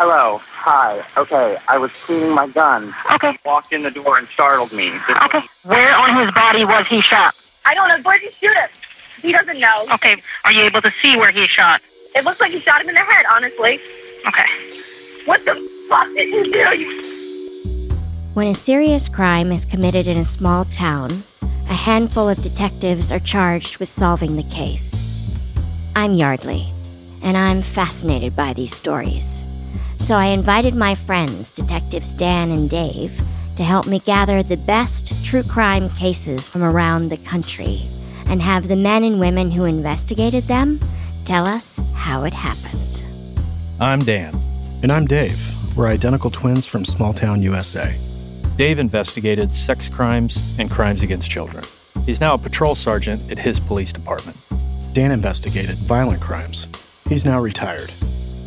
Hello. Hi. Okay. I was cleaning my gun. Okay. Walked in the door and startled me. This Okay. Where on his body was he shot? I don't know. Where did he shoot him? He doesn't know. Okay. Are you able to see where he shot? It looks like he shot him in the head, honestly. Okay. What the fuck did you do? You When a serious crime is committed in a small town, a handful of detectives are charged with solving the case. I'm Yardley, and I'm fascinated by these stories. So I invited my friends, Detectives Dan and Dave, to help me gather the best true crime cases from around the country and have the men and women who investigated them tell us how it happened. I'm Dan. And I'm Dave. We're identical twins from small town USA. Dave investigated sex crimes and crimes against children. He's now a patrol sergeant at his police department. Dan investigated violent crimes. He's now retired.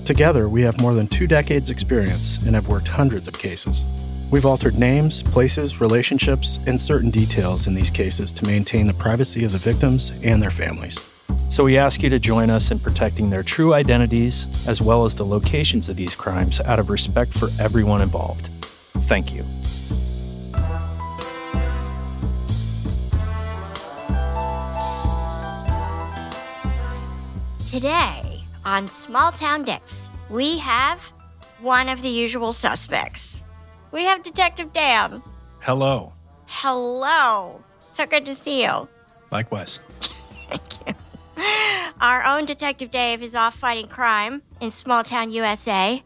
Together, we have more than two decades' experience and have worked hundreds of cases. We've altered names, places, relationships, and certain details in these cases to maintain the privacy of the victims and their families. So we ask you to join us in protecting their true identities as well as the locations of these crimes out of respect for everyone involved. Thank you. Today on Small Town Dicks, we have one of the usual suspects. We have Detective Dan. Hello. Hello. So good to see you. Likewise. Thank you. Our own Detective Dave is off fighting crime in small town USA.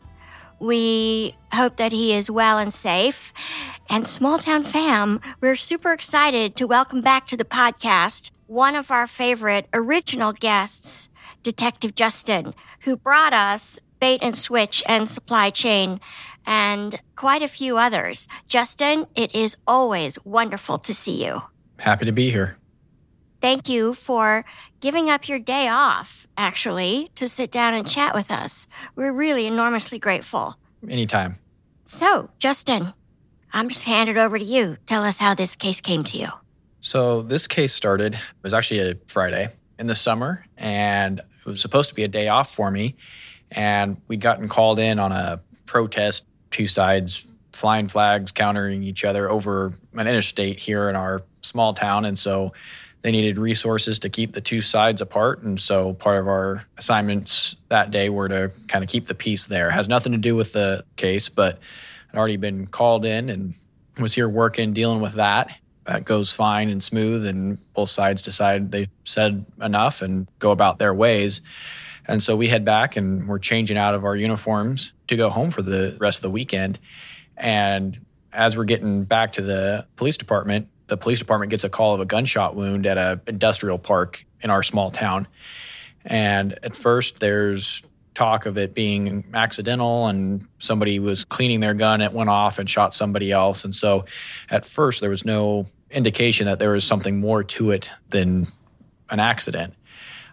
We hope that he is well and safe. And small town fam, we're super excited to welcome back to the podcast one of our favorite original guests, Detective Justin, who brought us Bait and Switch and Supply Chain and quite a few others. Justin, it is always wonderful to see you. Happy to be here. Thank you for giving up your day off, actually, to sit down and chat with us. We're really enormously grateful. Anytime. So, Justin, I'm just hand it over to you. Tell us how this case came to you. So this case started, it was actually a Friday in the summer, and it was supposed to be a day off for me. And we'd gotten called in on a protest, two sides flying flags, countering each other over an interstate here in our small town. And so they needed resources to keep the two sides apart. And so part of our assignments that day were to kind of keep the peace there. It has nothing to do with the case, but I'd already been called in and was here working, dealing with that. That goes fine and smooth, and both sides decide they've said enough and go about their ways. And so we head back and we're changing out of our uniforms to go home for the rest of the weekend. And as we're getting back to the police department, the police department gets a call of a gunshot wound at an industrial park in our small town. And at first there's talk of it being accidental and somebody was cleaning their gun, it went off and shot somebody else. And so at first there was no indication that there was something more to it than an accident.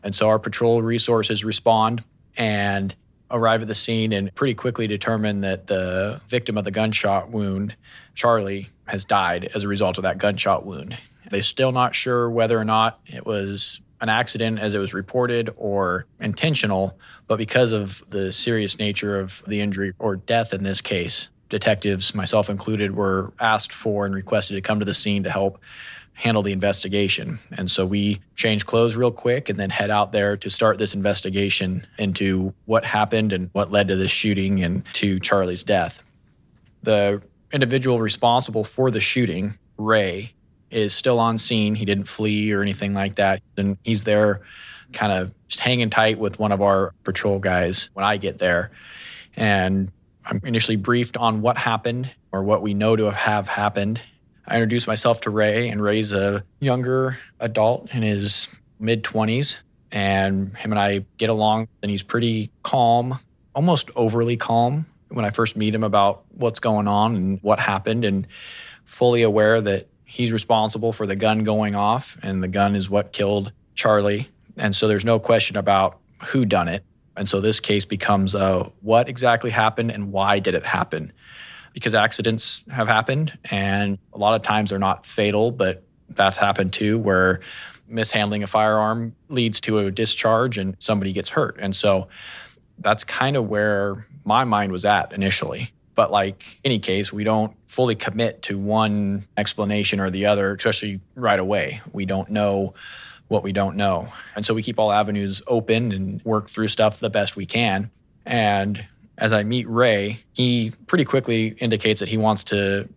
And so our patrol resources respond and arrive at the scene and pretty quickly determine that the victim of the gunshot wound, Charlie, has died as a result of that gunshot wound. They're still not sure whether or not it was an accident as it was reported or intentional, but because of the serious nature of the injury or death in this case, detectives, myself included, were asked for and requested to come to the scene to help handle the investigation. And so we change clothes real quick and then head out there to start this investigation into what happened and what led to this shooting and to Charlie's death. The individual responsible for the shooting, Ray, is still on scene. He didn't flee or anything like that. And he's there kind of just hanging tight with one of our patrol guys when I get there. And I'm initially briefed on what happened or what we know to have happened. I introduce myself to Ray, and Ray's a younger adult in his mid 20s. And him and I get along, and he's pretty calm, almost overly calm when I first meet him about what's going on and what happened, and fully aware that he's responsible for the gun going off, and the gun is what killed Charlie. And so there's no question about who done it. And so this case becomes uh, what exactly happened and why did it happen? Because accidents have happened, and a lot of times they're not fatal, but that's happened too, where mishandling a firearm leads to a discharge and somebody gets hurt. And so that's kind of where my mind was at initially. But like any case, we don't fully commit to one explanation or the other, especially right away. We don't know what we don't know. And so we keep all avenues open and work through stuff the best we can. And as I meet Ray, he pretty quickly indicates that he wants to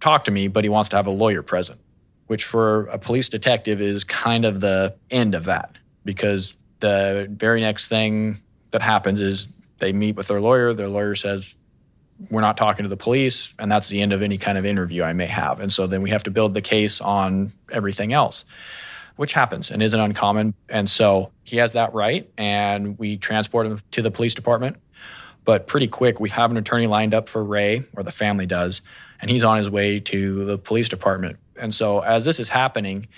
talk to me, but he wants to have a lawyer present, which for a police detective is kind of the end of that because the very next thing that happens is they meet with their lawyer. Their lawyer says, We're not talking to the police. And that's the end of any kind of interview I may have. And so then we have to build the case on everything else which happens and isn't uncommon. And so he has that right, and we transport him to the police department. But pretty quick, we have an attorney lined up for Ray, or the family does, and he's on his way to the police department. And so as this is happening,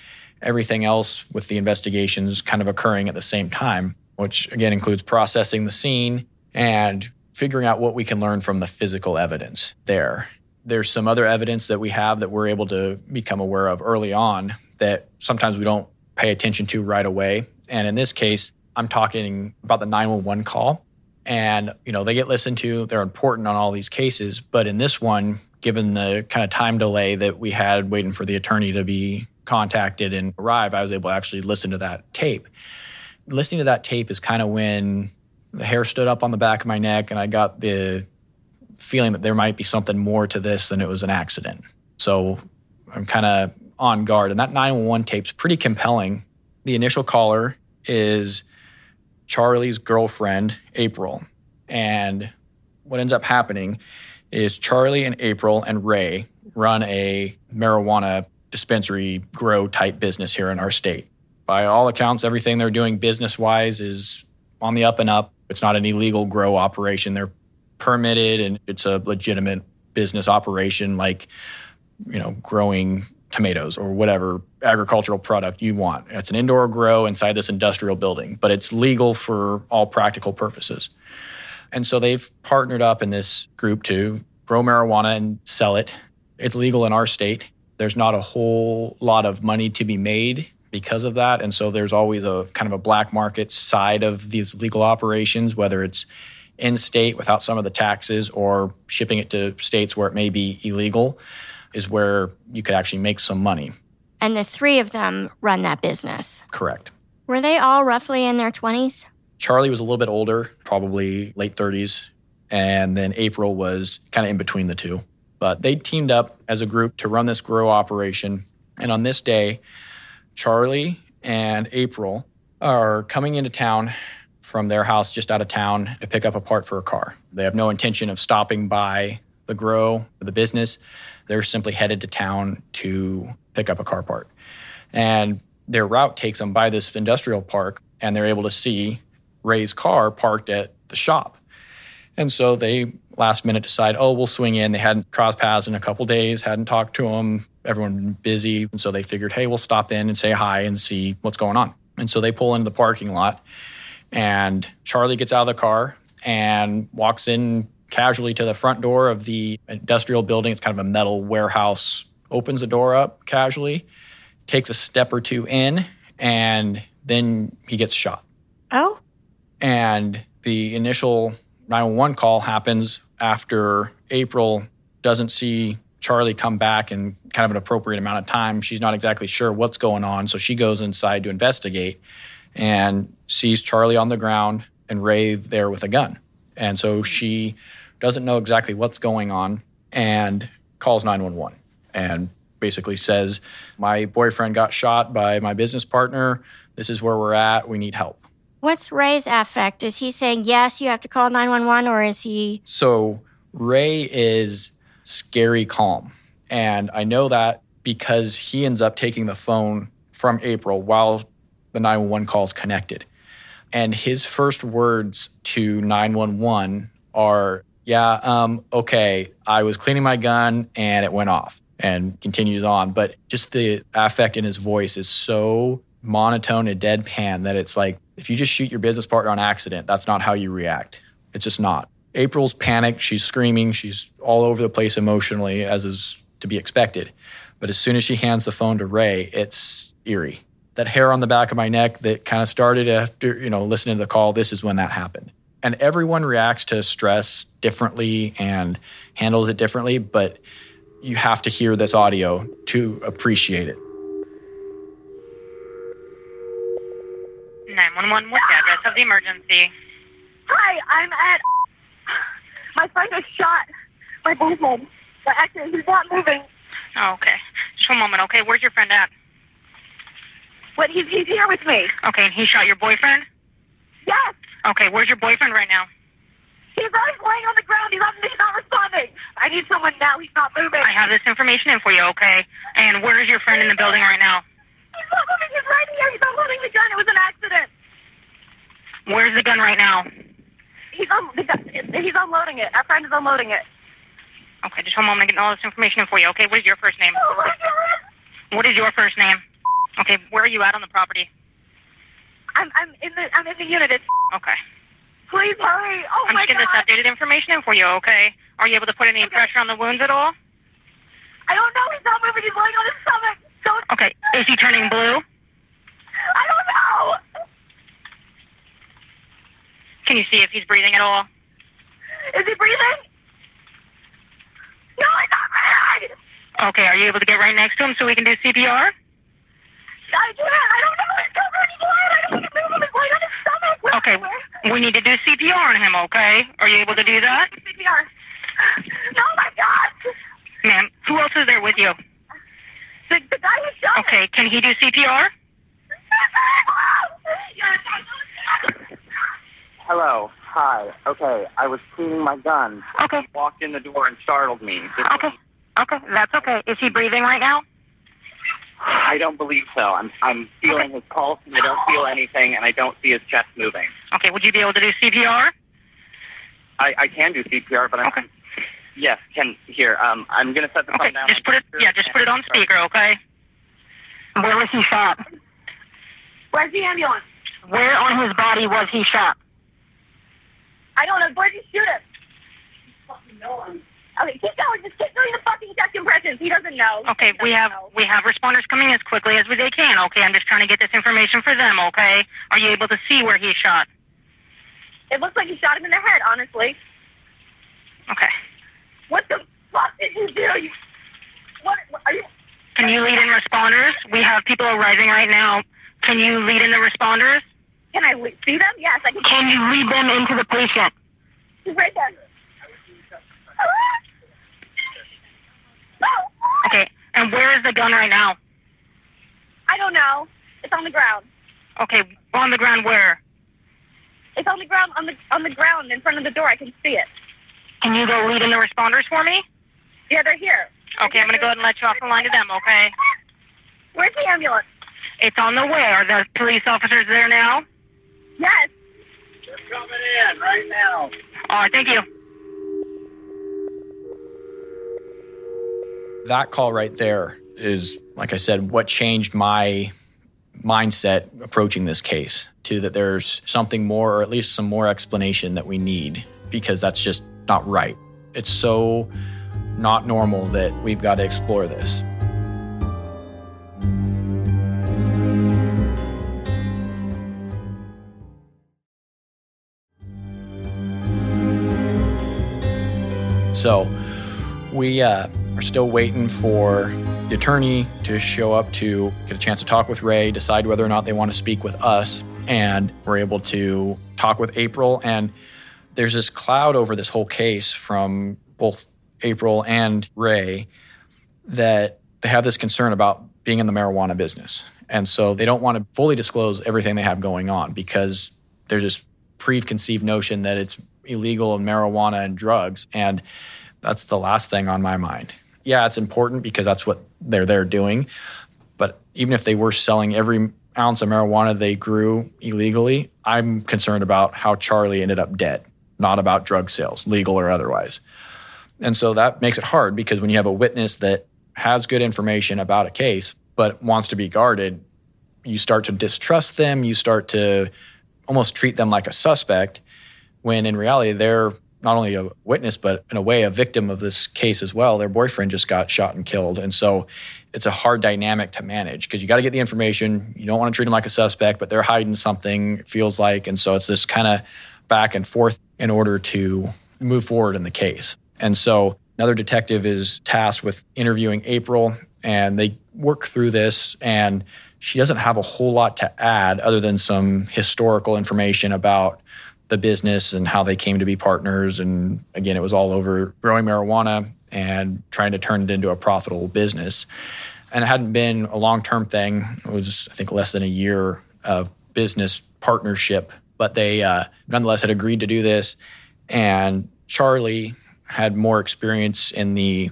everything else with the investigations kind of occurring at the same time, which again includes processing the scene and figuring out what we can learn from the physical evidence there. There's some other evidence that we have that we're able to become aware of early on that sometimes we don't pay attention to right away. And in this case, I'm talking about the 911 call. And, you know, they get listened to, they're important on all these cases. But in this one, given the kind of time delay that we had waiting for the attorney to be contacted and arrive, I was able to actually listen to that tape. Listening to that tape is kind of when the hair stood up on the back of my neck and I got the feeling that there might be something more to this than it was an accident. So I'm kind of on guard. And that 911 tape's pretty compelling. The initial caller is Charlie's girlfriend, April. And what ends up happening is Charlie and April and Ray run a marijuana dispensary grow type business here in our state. By all accounts, everything they're doing business wise is on the up and up. It's not an illegal grow operation. They're permitted and it's a legitimate business operation like, you know, growing tomatoes or whatever agricultural product you want. It's an indoor grow inside this industrial building, but it's legal for all practical purposes. And so they've partnered up in this group to grow marijuana and sell it. It's legal in our state. There's not a whole lot of money to be made because of that. And so there's always a kind of a black market side of these legal operations, whether it's in state without some of the taxes or shipping it to states where it may be illegal is where you could actually make some money. And the three of them run that business. Correct. Were they all roughly in their 20s? Charlie was a little bit older, probably late 30s. And then April was kind of in between the two. But they teamed up as a group to run this grow operation. And on this day, Charlie and April are coming into town from their house just out of town to pick up a part for a car. They have no intention of stopping by the grow, the business. They're simply headed to town to pick up a car part. And their route takes them by this industrial park, and they're able to see Ray's car parked at the shop. And so they last minute decide, oh, we'll swing in. They hadn't crossed paths in a couple days, hadn't talked to him. Everyone busy. And so they figured, hey, we'll stop in and say hi and see what's going on. And so they pull into the parking lot, and Charlie gets out of the car and walks in casually to the front door of the industrial building. It's kind of a metal warehouse. Opens the door up casually, takes a step or two in, and then he gets shot. Oh. And the initial 911 call happens after April doesn't see Charlie come back in kind of an appropriate amount of time. She's not exactly sure what's going on. So she goes inside to investigate and sees Charlie on the ground and Ray there with a gun. And so she doesn't know exactly what's going on and calls 911 and basically says, My boyfriend got shot by my business partner. This is where we're at. We need help. What's Ray's affect? Is he saying, yes, you have to call 911, or is he. So Ray is scary calm. And I know that because he ends up taking the phone from April while the 911 call is connected. And his first words to 911 are, Yeah, um, okay, I was cleaning my gun and it went off and continues on. But just the affect in his voice is so monotone and deadpan that it's like, if you just shoot your business partner on accident, that's not how you react. It's just not. April's panicked. She's screaming. She's all over the place emotionally, as is to be expected. But as soon as she hands the phone to Ray, it's eerie. That hair on the back of my neck that kind of started after, you know, listening to the call, this is when that happened. And everyone reacts to stress differently and handles it differently, but you have to hear this audio to appreciate it. 911, what's the address of the emergency? Hi, I'm at. My friend was shot. My boyfriend. But actually, he's not moving. Oh, okay. Just one moment, okay? Where's your friend at? What, he's, he's here with me. Okay, and he shot your boyfriend? Yes. Okay, where's your boyfriend right now? He's always laying on the ground. He's not, he's not responding. I need someone now. He's not moving. I have this information in for you, okay? And where is your friend in the building right now? He's not moving. He's right here. He's unloading the gun. It was an accident. Where's the gun right now? He's un- he's unloading it. Our friend is unloading it. Okay, just one moment. I'm getting all this information in for you, okay? What is your first name? Oh my god. What is your first name? Okay, where are you at on the property? I'm I'm in the I'm in the unit. It's, Okay. please hurry. Oh I'm my just getting god. this updated information in for you, okay? Are you able to put any pressure on the wounds at all? I don't know. He's not moving. He's laying on his stomach. Don't. Okay, is he turning blue? I don't know. Can you see if he's breathing at all? Is he breathing? No, he's not breathing. Okay, are you able to get right next to him so we can do CPR? I can't. I don't know. He's covered blood. I don't want to move him. He's laying on his stomach. Where, Okay, we need to do CPR on him, okay? Are you able to do that? CPR. No, oh, my God. Ma'am, who else is there with you? The, the guy who shot Okay, can he do CPR? Hello. Hi. Okay, I was cleaning my gun. Okay, He Walked in the door and startled me. This okay, okay, that's okay. Is he breathing right now? I don't believe so. I'm I'm feeling his pulse and I don't feel anything and I don't see his chest moving. Okay, would you be able to do CPR? I, I can do CPR, but I'm Okay. yes. Can here. Um, I'm gonna set the Okay, phone down. just put it, yeah, just put it on speaker, okay? Where was he shot? Where's the ambulance? Where on his body was he shot? I don't know. Where'd you shoot him? Okay, keep going. Just keep doing the fucking chest impressions. He doesn't know. Okay, He we doesn't have know. we have responders coming as quickly as they can. Okay, I'm just trying to get this information for them. Okay, are you able to see where he shot? It looks like you shot him in the head. Honestly, Okay, what the fuck did you do? You, what, what are you? can you lead in responders? We have people arriving right now. Can you lead in the responders? Can I see them? Yes, I can. Can you lead them into the patient? He's right there. Ah! Okay, and where is the gun right now? I don't know. It's on the ground. Okay, on the ground where? It's on the ground on the on the ground in front of the door. I can see it. Can you go lead in the responders for me? Yeah, they're here. Okay, I'm gonna go ahead and let you off the line to them. Okay, Where's the ambulance? it's on the way. Are the police officers there now? Yes. They're coming in right now. All right, thank you. That call right there is, like I said, what changed my mindset approaching this case to that there's something more, or at least some more explanation that we need because that's just not right. It's so not normal that we've got to explore this. So we uh, are still waiting for the attorney to show up to get a chance to talk with Ray, decide whether or not they want to speak with us. And we're able to talk with April. And there's this cloud over this whole case from both April and Ray that they have this concern about being in the marijuana business. And so they don't want to fully disclose everything they have going on because there's this preconceived notion that it's illegal in marijuana and drugs. And that's the last thing on my mind. Yeah, it's important because that's what they're there doing. But even if they were selling every ounce of marijuana they grew illegally, I'm concerned about how Charlie ended up dead, not about drug sales, legal or otherwise. And so that makes it hard because when you have a witness that has good information about a case but wants to be guarded, you start to distrust them. You start to almost treat them like a suspect when in reality they're not only a witness, but in a way, a victim of this case as well. Their boyfriend just got shot and killed. And so it's a hard dynamic to manage because you got to get the information. You don't want to treat them like a suspect, but they're hiding something, it feels like. And so it's this kind of back and forth in order to move forward in the case. And so another detective is tasked with interviewing April, and they work through this. And she doesn't have a whole lot to add other than some historical information about the business and how they came to be partners. And again, it was all over growing marijuana and trying to turn it into a profitable business. And it hadn't been a long term thing. It was, I think, less than a year of business partnership. But they uh, nonetheless had agreed to do this. And Charlie had more experience in the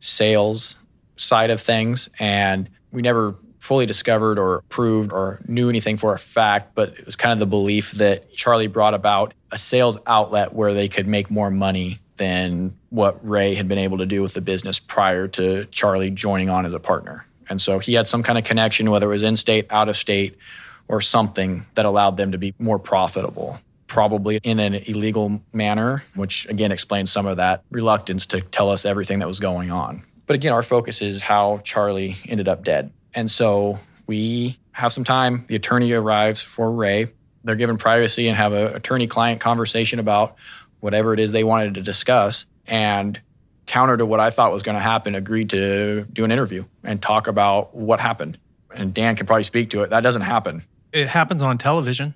sales side of things. And we never fully discovered or proved or knew anything for a fact, but it was kind of the belief that Charlie brought about a sales outlet where they could make more money than what Ray had been able to do with the business prior to Charlie joining on as a partner. And so he had some kind of connection, whether it was in state, out of state, or something that allowed them to be more profitable. Probably in an illegal manner, which again explains some of that reluctance to tell us everything that was going on. But again, our focus is how Charlie ended up dead. And so we have some time. The attorney arrives for Ray. They're given privacy and have an attorney client conversation about whatever it is they wanted to discuss. And counter to what I thought was going to happen, agreed to do an interview and talk about what happened. And Dan can probably speak to it. That doesn't happen. It happens on television.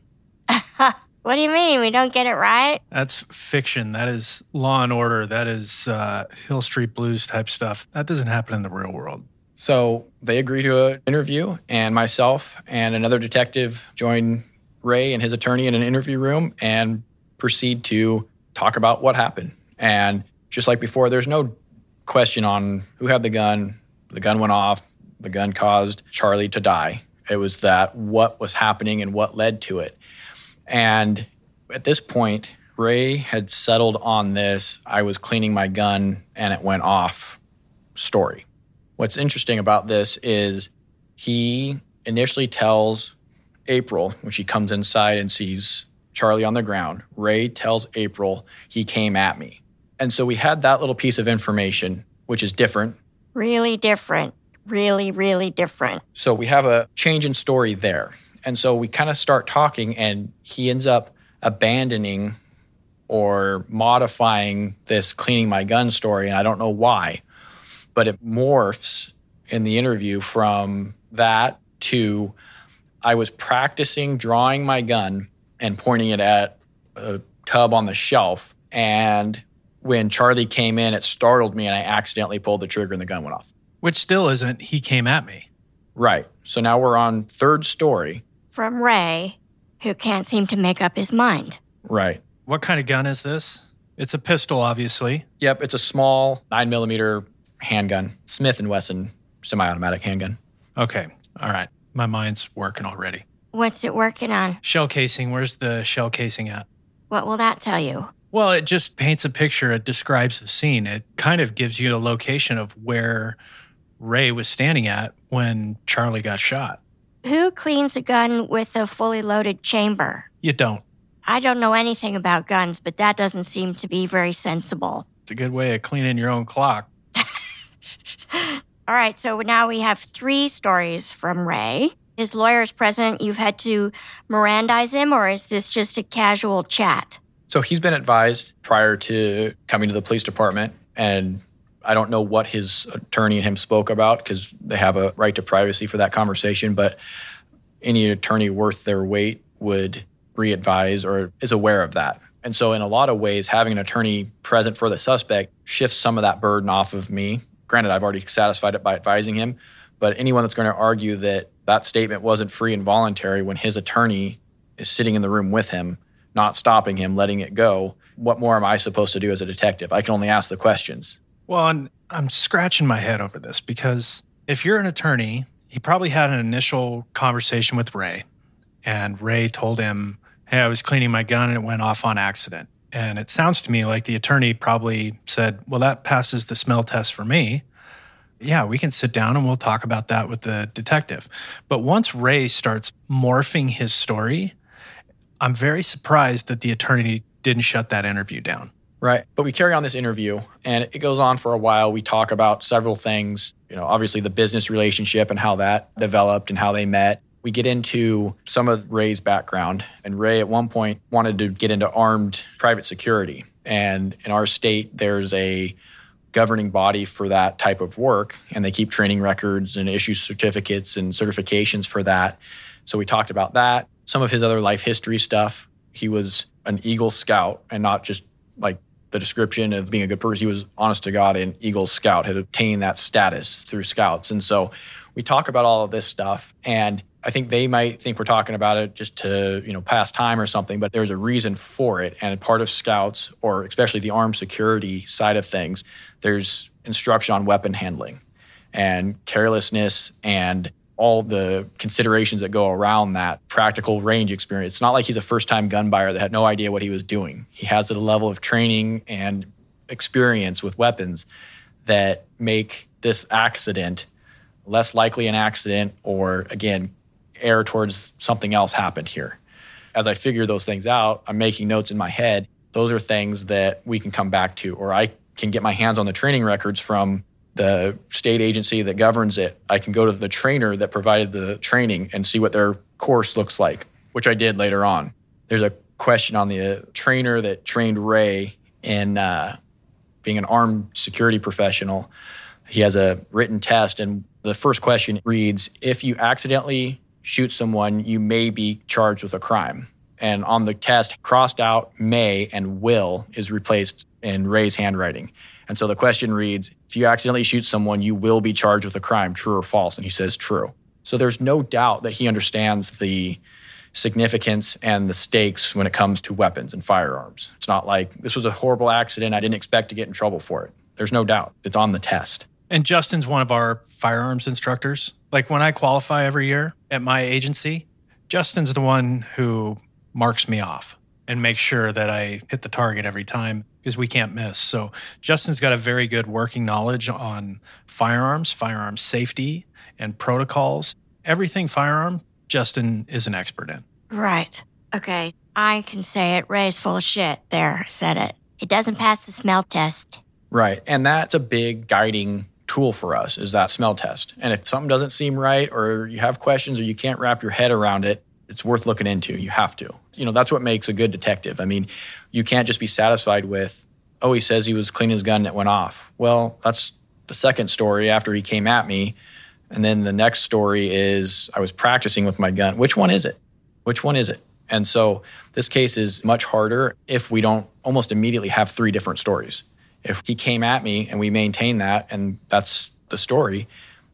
what do you mean? We don't get it right? That's fiction. That is law and order. That is uh, Hill Street Blues type stuff. That doesn't happen in the real world. So they agree to an interview, and myself and another detective join Ray and his attorney in an interview room and proceed to talk about what happened. And just like before, there's no question on who had the gun. The gun went off. The gun caused Charlie to die. It was that what was happening and what led to it. And at this point, Ray had settled on this I was cleaning my gun and it went off story. What's interesting about this is he initially tells April when she comes inside and sees Charlie on the ground. Ray tells April he came at me. And so we had that little piece of information, which is different. Really different. Really, really different. So we have a change in story there. And so we kind of start talking, and he ends up abandoning or modifying this cleaning my gun story. And I don't know why but it morphs in the interview from that to I was practicing drawing my gun and pointing it at a tub on the shelf. And when Charlie came in, it startled me and I accidentally pulled the trigger and the gun went off. Which still isn't, he came at me. Right. So now we're on third story. From Ray, who can't seem to make up his mind. Right. What kind of gun is this? It's a pistol, obviously. Yep, it's a small nine millimeter handgun, Smith and Wesson semi-automatic handgun. Okay, all right. My mind's working already. What's it working on? Shell casing. Where's the shell casing at? What will that tell you? Well, it just paints a picture. It describes the scene. It kind of gives you a location of where Ray was standing at when Charlie got shot. Who cleans a gun with a fully loaded chamber? You don't. I don't know anything about guns, but that doesn't seem to be very sensible. It's a good way of cleaning your own clock. All right, so now we have three stories from Ray. His lawyer is present. You've had to Mirandize him, or is this just a casual chat? So he's been advised prior to coming to the police department, and I don't know what his attorney and him spoke about because they have a right to privacy for that conversation, but any attorney worth their weight would re-advise or is aware of that. And so in a lot of ways, having an attorney present for the suspect shifts some of that burden off of me. Granted, I've already satisfied it by advising him, but anyone that's going to argue that that statement wasn't free and voluntary when his attorney is sitting in the room with him, not stopping him, letting it go, what more am I supposed to do as a detective? I can only ask the questions. Well, I'm scratching my head over this because if you're an attorney, he probably had an initial conversation with Ray, and Ray told him, Hey, I was cleaning my gun and it went off on accident. And it sounds to me like the attorney probably said, Well, that passes the smell test for me. Yeah, we can sit down and we'll talk about that with the detective. But once Ray starts morphing his story, I'm very surprised that the attorney didn't shut that interview down. Right. But we carry on this interview and it goes on for a while. We talk about several things, you know, obviously the business relationship and how that developed and how they met. We get into some of Ray's background. And Ray at one point wanted to get into armed private security. And in our state, there's a governing body for that type of work. And they keep training records and issue certificates and certifications for that. So we talked about that. Some of his other life history stuff. He was an Eagle Scout and not just like the description of being a good person. He was honest to God an Eagle Scout, had obtained that status through scouts. And so we talk about all of this stuff. And I think they might think we're talking about it just to, you know, pass time or something, but there's a reason for it. And part of scouts, or especially the armed security side of things, there's instruction on weapon handling and carelessness and all the considerations that go around that practical range experience. It's not like he's a first time gun buyer that had no idea what he was doing. He has a level of training and experience with weapons that make this accident less likely an accident or, again, err towards something else happened here. As I figure those things out, I'm making notes in my head. Those are things that we can come back to, or I can get my hands on the training records from the state agency that governs it, I can go to the trainer that provided the training and see what their course looks like, which I did later on. There's a question on the trainer that trained Ray in uh, being an armed security professional. He has a written test, and the first question reads If you accidentally shoot someone, you may be charged with a crime. And on the test, crossed out may and will is replaced in Ray's handwriting. And so the question reads If you accidentally shoot someone, you will be charged with a crime, true or false? And he says true. So there's no doubt that he understands the significance and the stakes when it comes to weapons and firearms. It's not like this was a horrible accident. I didn't expect to get in trouble for it. There's no doubt. It's on the test. And Justin's one of our firearms instructors. Like when I qualify every year at my agency, Justin's the one who marks me off and makes sure that I hit the target every time because we can't miss. So Justin's got a very good working knowledge on firearms, firearm safety, and protocols. Everything firearm, Justin is an expert in. Right. Okay. I can say it. Ray's full of shit. There, said it. It doesn't pass the smell test. Right. And that's a big guiding tool for us is that smell test. And if something doesn't seem right or you have questions or you can't wrap your head around it, it's worth looking into. You have to. You know, that's what makes a good detective. I mean, you can't just be satisfied with, oh, he says he was cleaning his gun and it went off. Well, that's the second story after he came at me. And then the next story is I was practicing with my gun. Which one is it? Which one is it? And so this case is much harder if we don't almost immediately have three different stories. If he came at me and we maintain that and that's the story,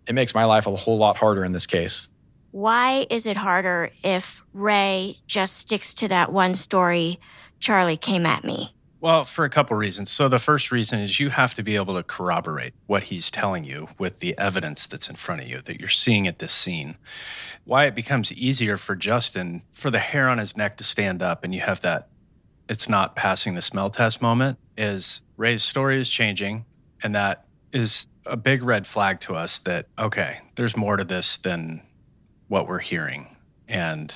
it makes my life a whole lot harder in this case. Why is it harder if Ray just sticks to that one story, Charlie came at me? Well, for a couple reasons. So, the first reason is you have to be able to corroborate what he's telling you with the evidence that's in front of you that you're seeing at this scene. Why it becomes easier for Justin for the hair on his neck to stand up and you have that it's not passing the smell test moment is Ray's story is changing. And that is a big red flag to us that, okay, there's more to this than what we're hearing. And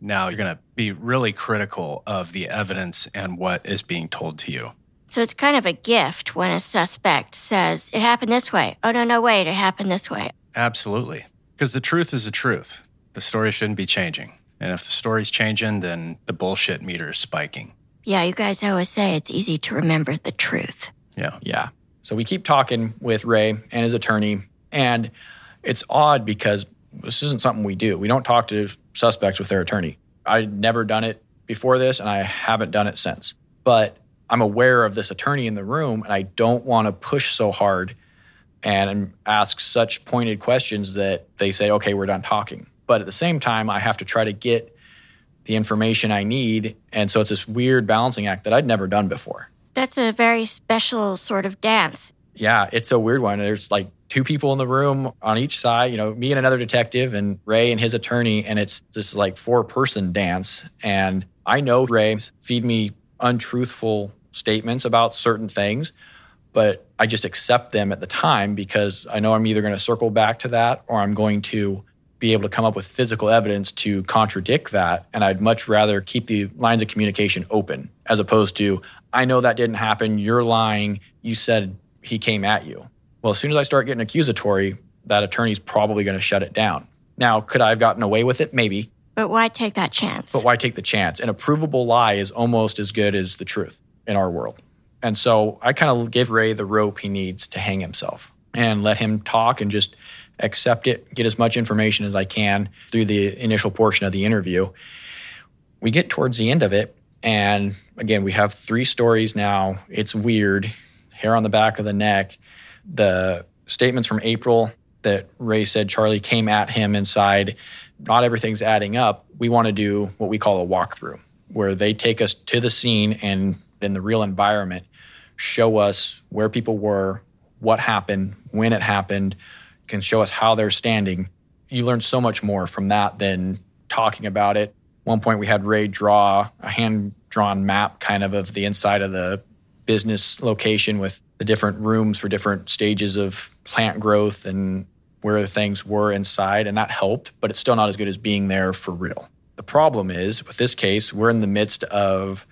now you're going to be really critical of the evidence and what is being told to you. So it's kind of a gift when a suspect says, it happened this way. Oh, no, no, wait, it happened this way. Absolutely. Because the truth is the truth. The story shouldn't be changing. And if the story's changing, then the bullshit meter is spiking. Yeah, you guys always say it's easy to remember the truth. Yeah. Yeah. So we keep talking with Ray and his attorney, and it's odd because this isn't something we do. We don't talk to suspects with their attorney. I'd never done it before this, and I haven't done it since. But I'm aware of this attorney in the room, and I don't want to push so hard and ask such pointed questions that they say, okay, we're done talking. But at the same time, I have to try to get the information I need. And so it's this weird balancing act that I'd never done before. That's a very special sort of dance. Yeah, it's a weird one. There's like two people in the room on each side, you know, me and another detective and Ray and his attorney. And it's this like four person dance. And I know Ray's feed me untruthful statements about certain things, but I just accept them at the time because I know I'm either going to circle back to that or I'm going to be able to come up with physical evidence to contradict that. And I'd much rather keep the lines of communication open as opposed to, I know that didn't happen. You're lying. You said he came at you. Well, as soon as I start getting accusatory, that attorney's probably going to shut it down. Now, could I have gotten away with it? Maybe. But why take that chance? But why take the chance? An provable lie is almost as good as the truth in our world. And so I kind of give Ray the rope he needs to hang himself and let him talk and just accept it, get as much information as I can through the initial portion of the interview. We get towards the end of it, and again, we have three stories now. It's weird hair on the back of the neck. The statements from April that Ray said Charlie came at him inside, not everything's adding up. We want to do what we call a walkthrough, where they take us to the scene and in the real environment show us where people were, what happened, when it happened, can show us how they're standing. You learn so much more from that than talking about it. One point we had Ray draw a hand drawn map kind of of the inside of the business location with the different rooms for different stages of plant growth and where things were inside and that helped, but it's still not as good as being there for real. The problem is with this case, we're in the midst of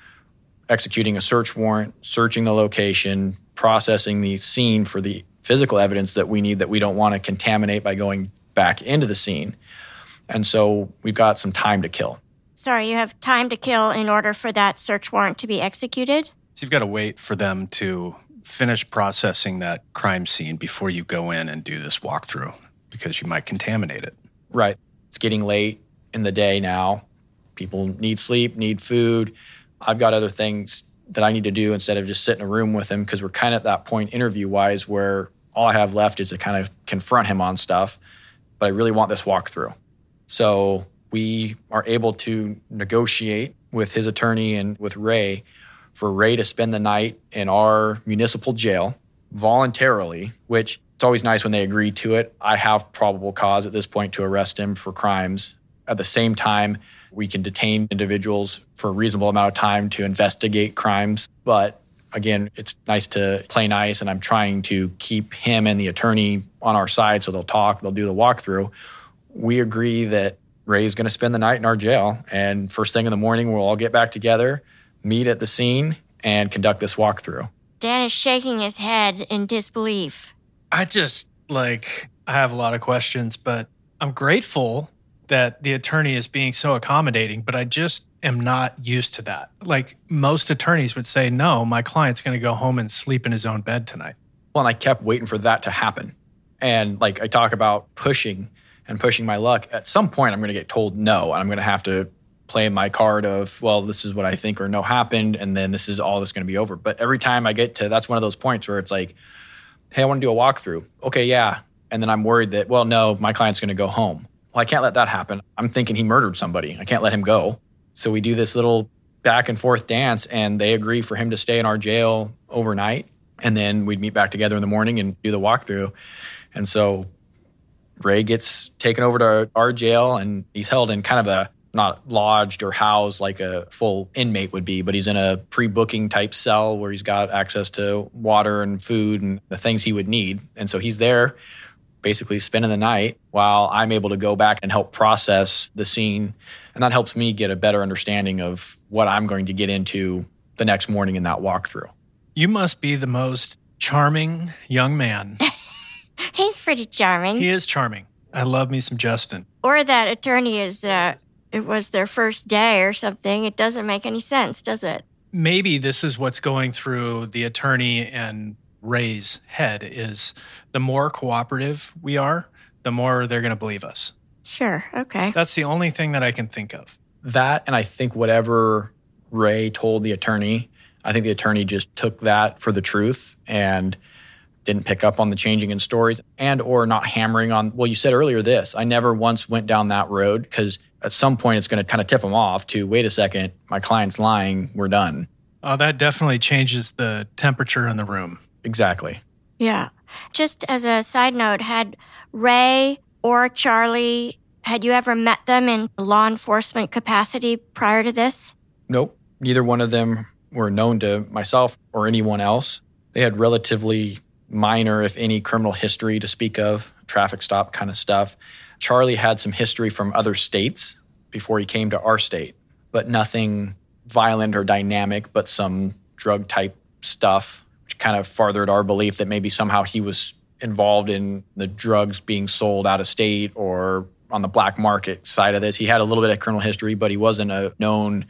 executing a search warrant, searching the location, processing the scene for the physical evidence that we need that we don't want to contaminate by going back into the scene. And so we've got some time to kill. Sorry, you have time to kill in order for that search warrant to be executed? So you've got to wait for them to finish processing that crime scene before you go in and do this walkthrough because you might contaminate it. Right. It's getting late in the day now. People need sleep, need food. I've got other things that I need to do instead of just sit in a room with him because we're kind of at that point interview wise where all I have left is to kind of confront him on stuff. But I really want this walkthrough. So we are able to negotiate with his attorney and with Ray for Ray to spend the night in our municipal jail voluntarily, which it's always nice when they agree to it. I have probable cause at this point to arrest him for crimes. At the same time, we can detain individuals for a reasonable amount of time to investigate crimes. But again, it's nice to play nice, and I'm trying to keep him and the attorney on our side so they'll talk, they'll do the walkthrough. We agree that Ray's going to spend the night in our jail, and first thing in the morning, we'll all get back together, meet at the scene, and conduct this walkthrough. Dan is shaking his head in disbelief. I just, like, I have a lot of questions, but I'm grateful that the attorney is being so accommodating, but I just am not used to that. Like most attorneys would say, no, my client's going to go home and sleep in his own bed tonight. Well, and I kept waiting for that to happen. And like I talk about pushing and pushing my luck, at some point I'm going to get told no, and I'm going to have to play my card of, well, this is what I think or no happened, and then this is all that's going to be over. But every time I get to that's one of those points where it's like, hey, I want to do a walkthrough. Okay, yeah. And then I'm worried that, well, no, my client's going to go home well, I can't let that happen. I'm thinking he murdered somebody. I can't let him go. So we do this little back and forth dance, and they agree for him to stay in our jail overnight. And then we'd meet back together in the morning and do the walkthrough. And so Ray gets taken over to our jail, and he's held in kind of a not lodged or housed like a full inmate would be, but he's in a pre booking type cell where he's got access to water and food and the things he would need. And so he's there basically spending the night while I'm able to go back and help process the scene. And that helps me get a better understanding of what I'm going to get into the next morning in that walkthrough. You must be the most charming young man. He's pretty charming. He is charming. I love me some Justin. Or that attorney is, uh, it was their first day or something. It doesn't make any sense, does it? Maybe this is what's going through the attorney and Ray's head is the more cooperative we are, the more they're going to believe us. Sure. Okay. That's the only thing that I can think of. That, and I think whatever Ray told the attorney, I think the attorney just took that for the truth and didn't pick up on the changing in stories and or not hammering on well you said earlier this i never once went down that road because at some point it's going to kind of tip them off to wait a second my client's lying we're done Oh, that definitely changes the temperature in the room. Exactly Yeah. Just as a side note, had Ray or Charlie, had you ever met them in law enforcement capacity prior to this? Nope. Neither one of them were known to myself or anyone else. They had relatively minor, if any, criminal history to speak of, traffic stop kind of stuff. Charlie had some history from other states before he came to our state, but nothing violent or dynamic, but some drug type stuff, kind of furthered our belief that maybe somehow he was involved in the drugs being sold out of state or on the black market side of this. He had a little bit of criminal history, but he wasn't a known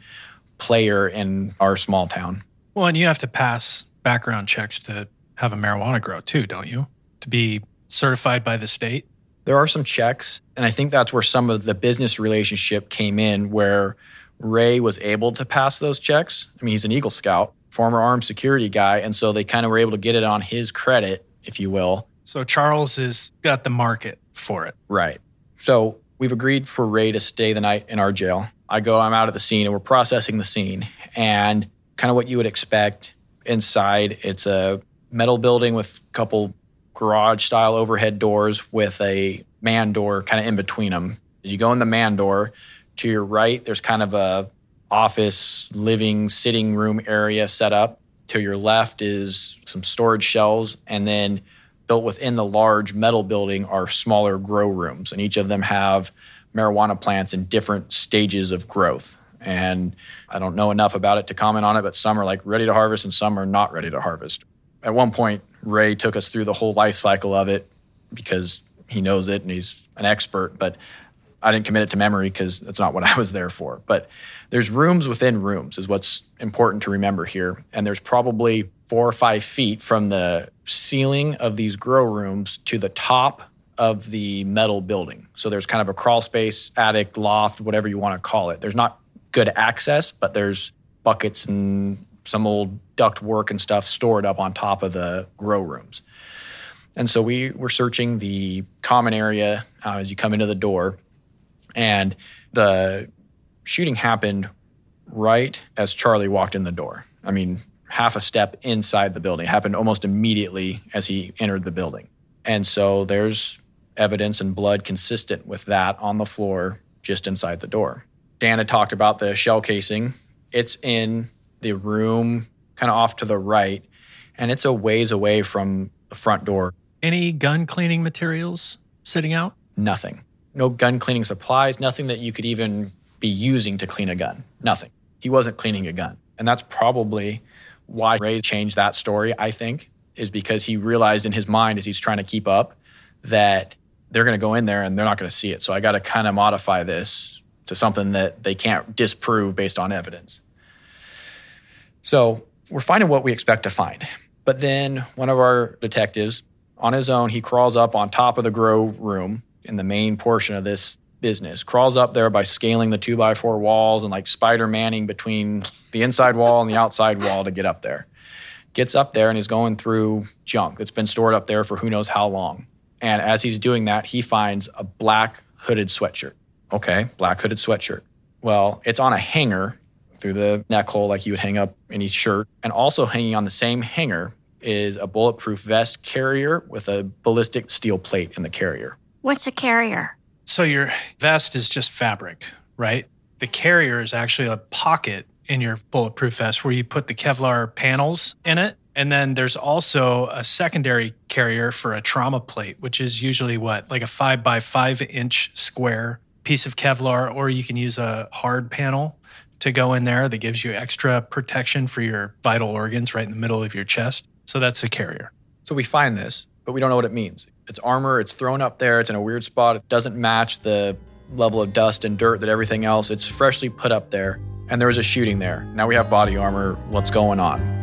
player in our small town. Well, and you have to pass background checks to have a marijuana grow too, don't you? To be certified by the state. There are some checks, and I think that's where some of the business relationship came in, where Ray was able to pass those checks. I mean, he's an Eagle Scout, former armed security guy, and so they kind of were able to get it on his credit, if you will. So Charles has got the market for it. Right. So we've agreed for Ray to stay the night in our jail. I go, I'm out at the scene, and we're processing the scene, and kind of what you would expect inside. It's a metal building with a couple garage style overhead doors with a man door kind of in between them. As you go in the man door, to your right, there's kind of a office, living, sitting room area set up. To your left is some storage shelves, and then built within the large metal building are smaller grow rooms, and each of them have marijuana plants in different stages of growth. And I don't know enough about it to comment on it, but some are like ready to harvest and some are not ready to harvest. At one point, Ray took us through the whole life cycle of it because he knows it and he's an expert, but I didn't commit it to memory because that's not what I was there for. But there's rooms within rooms, is what's important to remember here. And there's probably four or five feet from the ceiling of these grow rooms to the top of the metal building. So there's kind of a crawl space, attic, loft, whatever you want to call it. There's not good access, but there's buckets and some old duct work and stuff stored up on top of the grow rooms. And so we were searching the common area uh, as you come into the door. And the shooting happened right as Charlie walked in the door. I mean, half a step inside the building. It happened almost immediately as he entered the building. And so there's evidence and blood consistent with that on the floor just inside the door. Dan had talked about the shell casing. It's in the room kind of off to the right, and it's a ways away from the front door. Any gun cleaning materials sitting out? Nothing. No gun cleaning supplies, nothing that you could even be using to clean a gun. Nothing. He wasn't cleaning a gun. And that's probably why Ray changed that story, I think, is because he realized in his mind as he's trying to keep up that they're going to go in there and they're not going to see it. So I got to kind of modify this to something that they can't disprove based on evidence. So we're finding what we expect to find. But then one of our detectives, on his own, he crawls up on top of the grow room in the main portion of this business, crawls up there by scaling the two by four walls and like Spider Manning between the inside wall and the outside wall to get up there. Gets up there and he's going through junk that's been stored up there for who knows how long. And as he's doing that, he finds a black hooded sweatshirt. Okay, black hooded sweatshirt. Well, it's on a hanger through the neck hole like you would hang up any shirt. And also hanging on the same hanger is a bulletproof vest carrier with a ballistic steel plate in the carrier. What's a carrier? So your vest is just fabric, right? The carrier is actually a pocket in your bulletproof vest where you put the Kevlar panels in it. And then there's also a secondary carrier for a trauma plate, which is usually what, like a five by five inch square piece of Kevlar, or you can use a hard panel to go in there that gives you extra protection for your vital organs right in the middle of your chest. So that's a carrier. So we find this, but we don't know what it means. It's armor, it's thrown up there, it's in a weird spot. It doesn't match the level of dust and dirt that everything else. It's freshly put up there, and there was a shooting there. Now we have body armor. What's going on?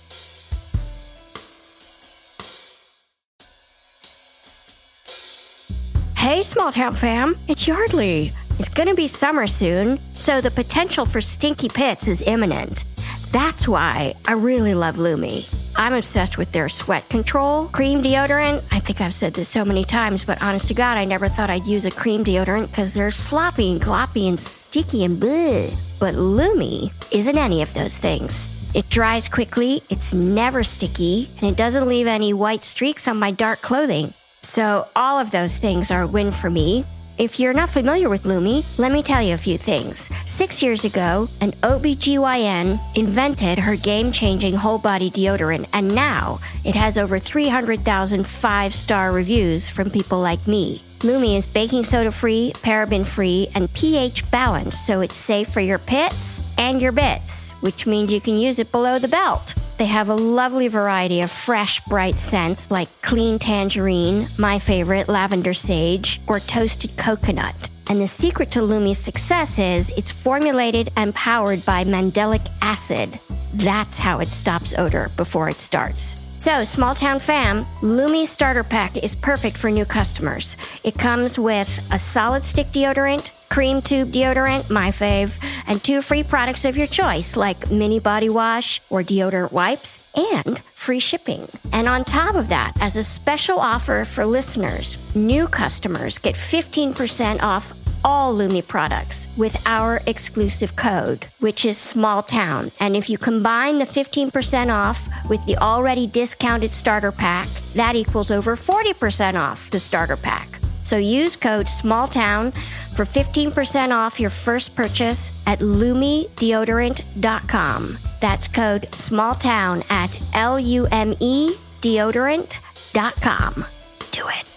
Hey, small town fam, it's Yardley. It's gonna be summer soon, so the potential for stinky pits is imminent. That's why I really love Lume. I'm obsessed with their sweat control cream deodorant. I think I've said this so many times, but honest to God, I never thought I'd use a cream deodorant because they're sloppy and gloppy and sticky and bleh. But Lume isn't any of those things. It dries quickly, it's never sticky, and it doesn't leave any white streaks on my dark clothing. So, all of those things are a win for me. If you're not familiar with Lume, let me tell you a few things. Six years ago, an OBGYN invented her game changing whole body deodorant, and now it has over 300,000 five star reviews from people like me. Lume is baking soda free, paraben free, and pH balanced, so it's safe for your pits and your bits, which means you can use it below the belt. They have a lovely variety of fresh, bright scents like clean tangerine, my favorite, lavender sage, or toasted coconut. And the secret to Lume's success is it's formulated and powered by mandelic acid. That's how it stops odor before it starts. So, small town fam, Lume starter pack is perfect for new customers. It comes with a solid stick deodorant, cream tube deodorant, my fave, and two free products of your choice like mini body wash or deodorant wipes and free shipping. And on top of that, as a special offer for listeners, new customers get 15% off all Lume products with our exclusive code, which is small town. And if you combine the 15% off with the already discounted starter pack, that equals over 40% off the starter pack. So use code SMALLTOWN for 15% off your first purchase at lumedeodorant.com. That's code SMALLTOWN at L U M E deodorant.com. Do it.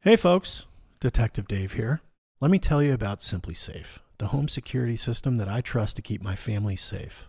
Hey folks, Detective Dave here. Let me tell you about SimpliSafe, the home security system that I trust to keep my family safe.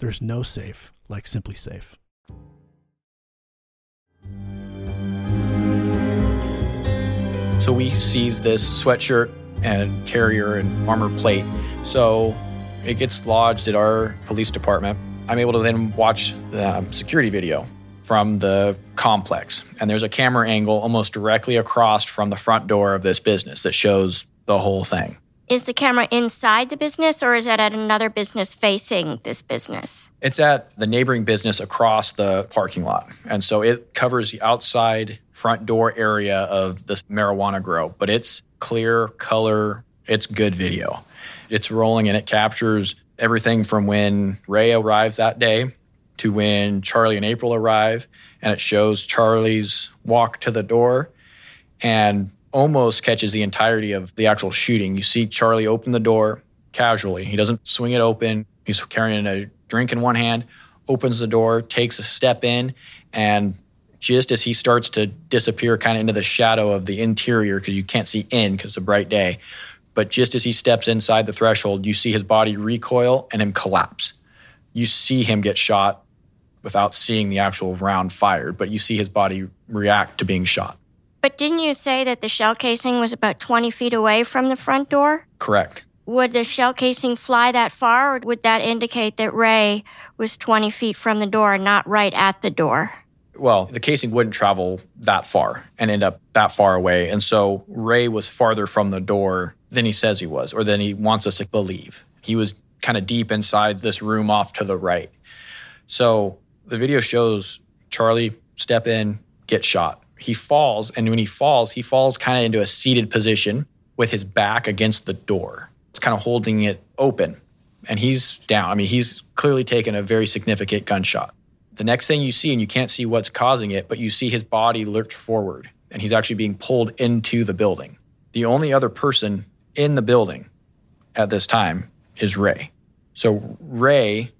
There's no safe like SimpliSafe. So we seize this sweatshirt and carrier and armor plate. So it gets lodged at our police department. I'm able to then watch the um, security video from the complex. And there's a camera angle almost directly across from the front door of this business that shows the whole thing. Is the camera inside the business or is it at another business facing this business? It's at the neighboring business across the parking lot. And so it covers the outside front door area of this marijuana grow, but it's clear color, it's good video. It's rolling and it captures everything from when Ray arrives that day to when Charlie and April arrive. And it shows Charlie's walk to the door and almost catches the entirety of the actual shooting. You see Charlie open the door casually. He doesn't swing it open. He's carrying a drink in one hand, opens the door, takes a step in, and just as he starts to disappear kind of into the shadow of the interior because you can't see in because it's a bright day. But just as he steps inside the threshold, you see his body recoil and him collapse. You see him get shot without seeing the actual round fired, but you see his body react to being shot. But didn't you say that the shell casing was about 20 feet away from the front door? Correct. Would the shell casing fly that far, or would that indicate that Ray was 20 feet from the door and not right at the door? well, the casing wouldn't travel that far and end up that far away. And so Ray was farther from the door than he says he was, or than he wants us to believe. He was kind of deep inside this room off to the right. So the video shows Charlie step in, get shot. He falls, and when he falls, he falls kind of into a seated position with his back against the door. It's kind of holding it open. And he's down. I mean, he's clearly taken a very significant gunshot. The next thing you see, and you can't see what's causing it, but you see his body lurch forward and he's actually being pulled into the building. The only other person in the building at this time is Ray. So Ray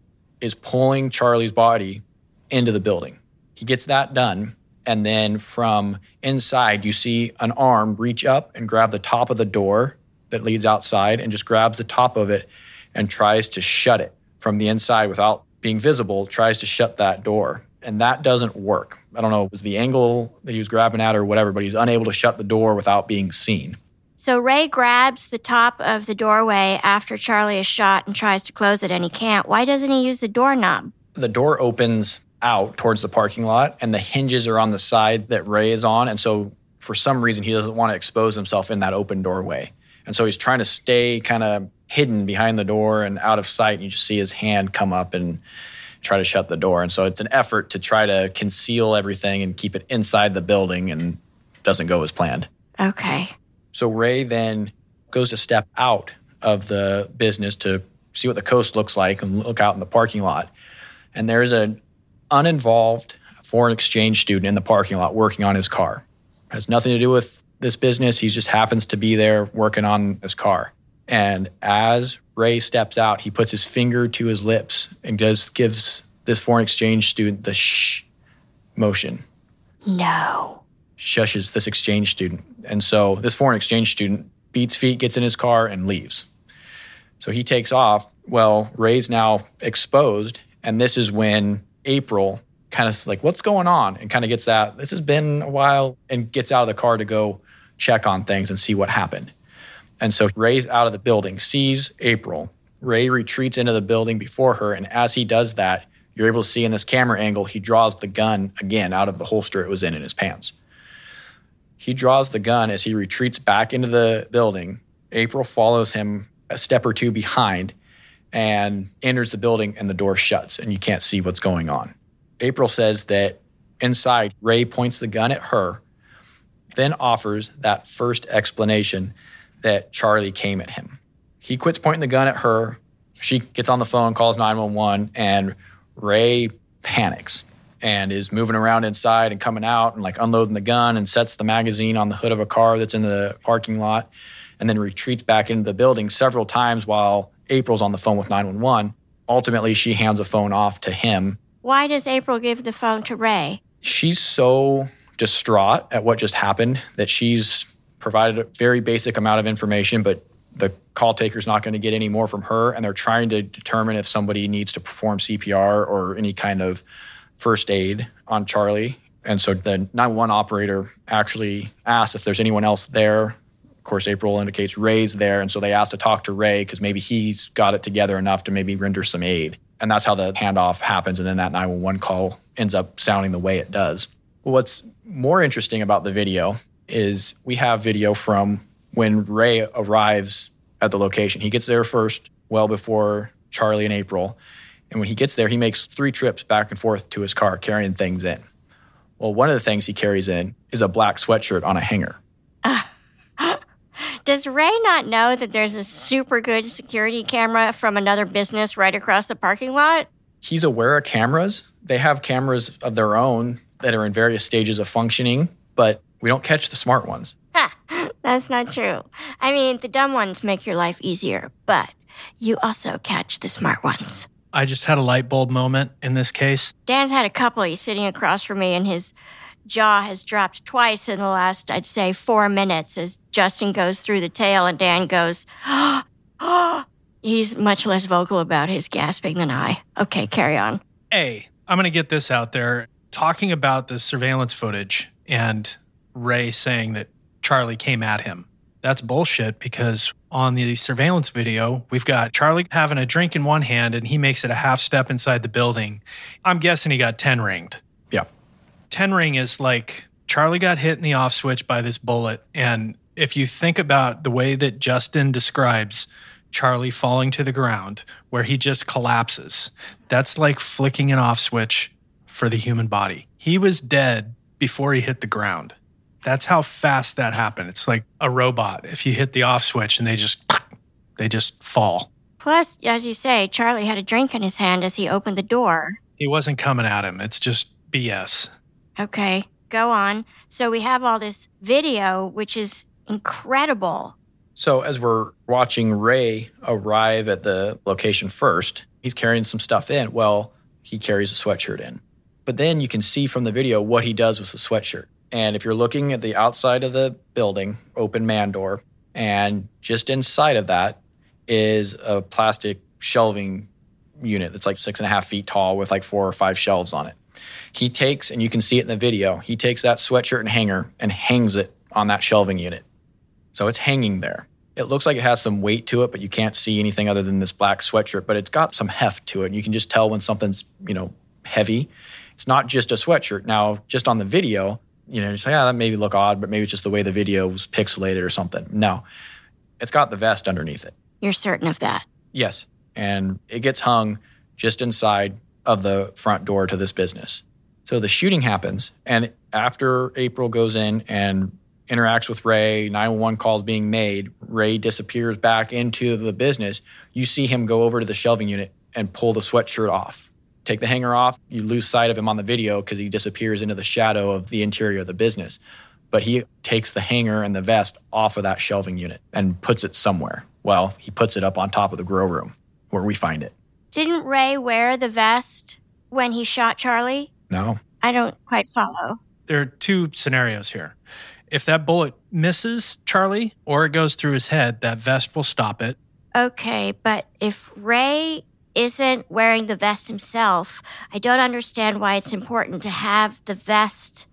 is pulling Charlie's body into the building. He gets that done. And then from inside, you see an arm reach up and grab the top of the door that leads outside and just grabs the top of it and tries to shut it from the inside without being visible, tries to shut that door. And that doesn't work. I don't know, it was the angle that he was grabbing at or whatever, but he's unable to shut the door without being seen. So Ray grabs the top of the doorway after Charlie is shot and tries to close it, and he can't. Why doesn't he use the doorknob? The door opens out towards the parking lot, and the hinges are on the side that Ray is on. And so, for some reason, he doesn't want to expose himself in that open doorway. And so, he's trying to stay kind of hidden behind the door and out of sight. And you just see his hand come up and try to shut the door. And so it's an effort to try to conceal everything and keep it inside the building and doesn't go as planned. Okay. So Ray then goes to step out of the business to see what the coast looks like and look out in the parking lot. And there's an uninvolved foreign exchange student in the parking lot working on his car. Has nothing to do with this business. He just happens to be there working on his car. And as Ray steps out, he puts his finger to his lips and does gives this foreign exchange student the shh motion. No. Shushes this exchange student. And so this foreign exchange student beats feet, gets in his car, and leaves. So he takes off. Well, Ray's now exposed. And this is when April kind of like, what's going on? And kind of gets that, this has been a while, and gets out of the car to go check on things and see what happened. And so Ray's out of the building, sees April. Ray retreats into the building before her. And as he does that, you're able to see in this camera angle, he draws the gun again out of the holster it was in in his pants. He draws the gun as he retreats back into the building. April follows him a step or two behind and enters the building, and the door shuts, and you can't see what's going on. April says that inside, Ray points the gun at her, then offers that first explanation that Charlie came at him. He quits pointing the gun at her. She gets on the phone, calls 911, and Ray panics and is moving around inside and coming out and like unloading the gun and sets the magazine on the hood of a car that's in the parking lot and then retreats back into the building several times while April's on the phone with 911. Ultimately, she hands the phone off to him. Why does April give the phone to Ray? She's so distraught at what just happened that she's provided a very basic amount of information, but the call taker's not going to get any more from her. And they're trying to determine if somebody needs to perform CPR or any kind of first aid on Charlie. And so the 911 operator actually asks if there's anyone else there. Of course, April indicates Ray's there. And so they asked to talk to Ray because maybe he's got it together enough to maybe render some aid. And that's how the handoff happens. And then that 911 call ends up sounding the way it does. What's more interesting about the video is we have video from when Ray arrives at the location. He gets there first, well before Charlie and April. And when he gets there, he makes three trips back and forth to his car carrying things in. Well, one of the things he carries in is a black sweatshirt on a hanger. Does Ray not know that there's a super good security camera from another business right across the parking lot? He's aware of cameras. They have cameras of their own that are in various stages of functioning, but we don't catch the smart ones. That's not true. I mean, the dumb ones make your life easier, but you also catch the smart ones. I just had a light bulb moment in this case. Dan's had a couple. He's sitting across from me, and his jaw has dropped twice in the last, I'd say, four minutes as Justin goes through the tale and Dan goes, he's much less vocal about his gasping than I. Okay, carry on. A, I'm going to get this out there. Talking about the surveillance footage and Ray saying that Charlie came at him. That's bullshit because on the surveillance video, we've got Charlie having a drink in one hand and he makes it a half step inside the building. I'm guessing he got 10 ringed. Yeah. 10 ring is like Charlie got hit in the off switch by this bullet. And if you think about the way that Justin describes Charlie falling to the ground, where he just collapses, that's like flicking an off switch for the human body. He was dead before he hit the ground. That's how fast that happened. It's like a robot. If you hit the off switch and they just they just fall. Plus, as you say, Charlie had a drink in his hand as he opened the door. He wasn't coming at him. It's just BS. Okay, go on. So we have all this video, which is incredible. So as we're watching Ray arrive at the location first, he's carrying some stuff in. Well, he carries a sweatshirt in. But then you can see from the video what he does with the sweatshirt. And if you're looking at the outside of the building, open man door, and just inside of that is a plastic shelving unit that's like six and a half feet tall with like four or five shelves on it. He takes, and you can see it in the video, he takes that sweatshirt and hanger and hangs it on that shelving unit. So it's hanging there. It looks like it has some weight to it, but you can't see anything other than this black sweatshirt, but it's got some heft to it. You can just tell when something's, you know, heavy. It's not just a sweatshirt. Now, just on the video, you know, just like, ah, that maybe look odd, but maybe it's just the way the video was pixelated or something. No, it's got the vest underneath it. You're certain of that? Yes. And it gets hung just inside of the front door to this business. So the shooting happens. And after April goes in and interacts with Ray, 911 calls being made, Ray disappears back into the business. You see him go over to the shelving unit and pull the sweatshirt off take the hanger off, you lose sight of him on the video because he disappears into the shadow of the interior of the business. But he takes the hanger and the vest off of that shelving unit and puts it somewhere. Well, he puts it up on top of the grow room where we find it. Didn't Ray wear the vest when he shot Charlie? No. I don't quite follow. There are two scenarios here. If that bullet misses Charlie or it goes through his head, that vest will stop it. Okay, but if Ray isn't wearing the vest himself, I don't understand why it's important to have the vest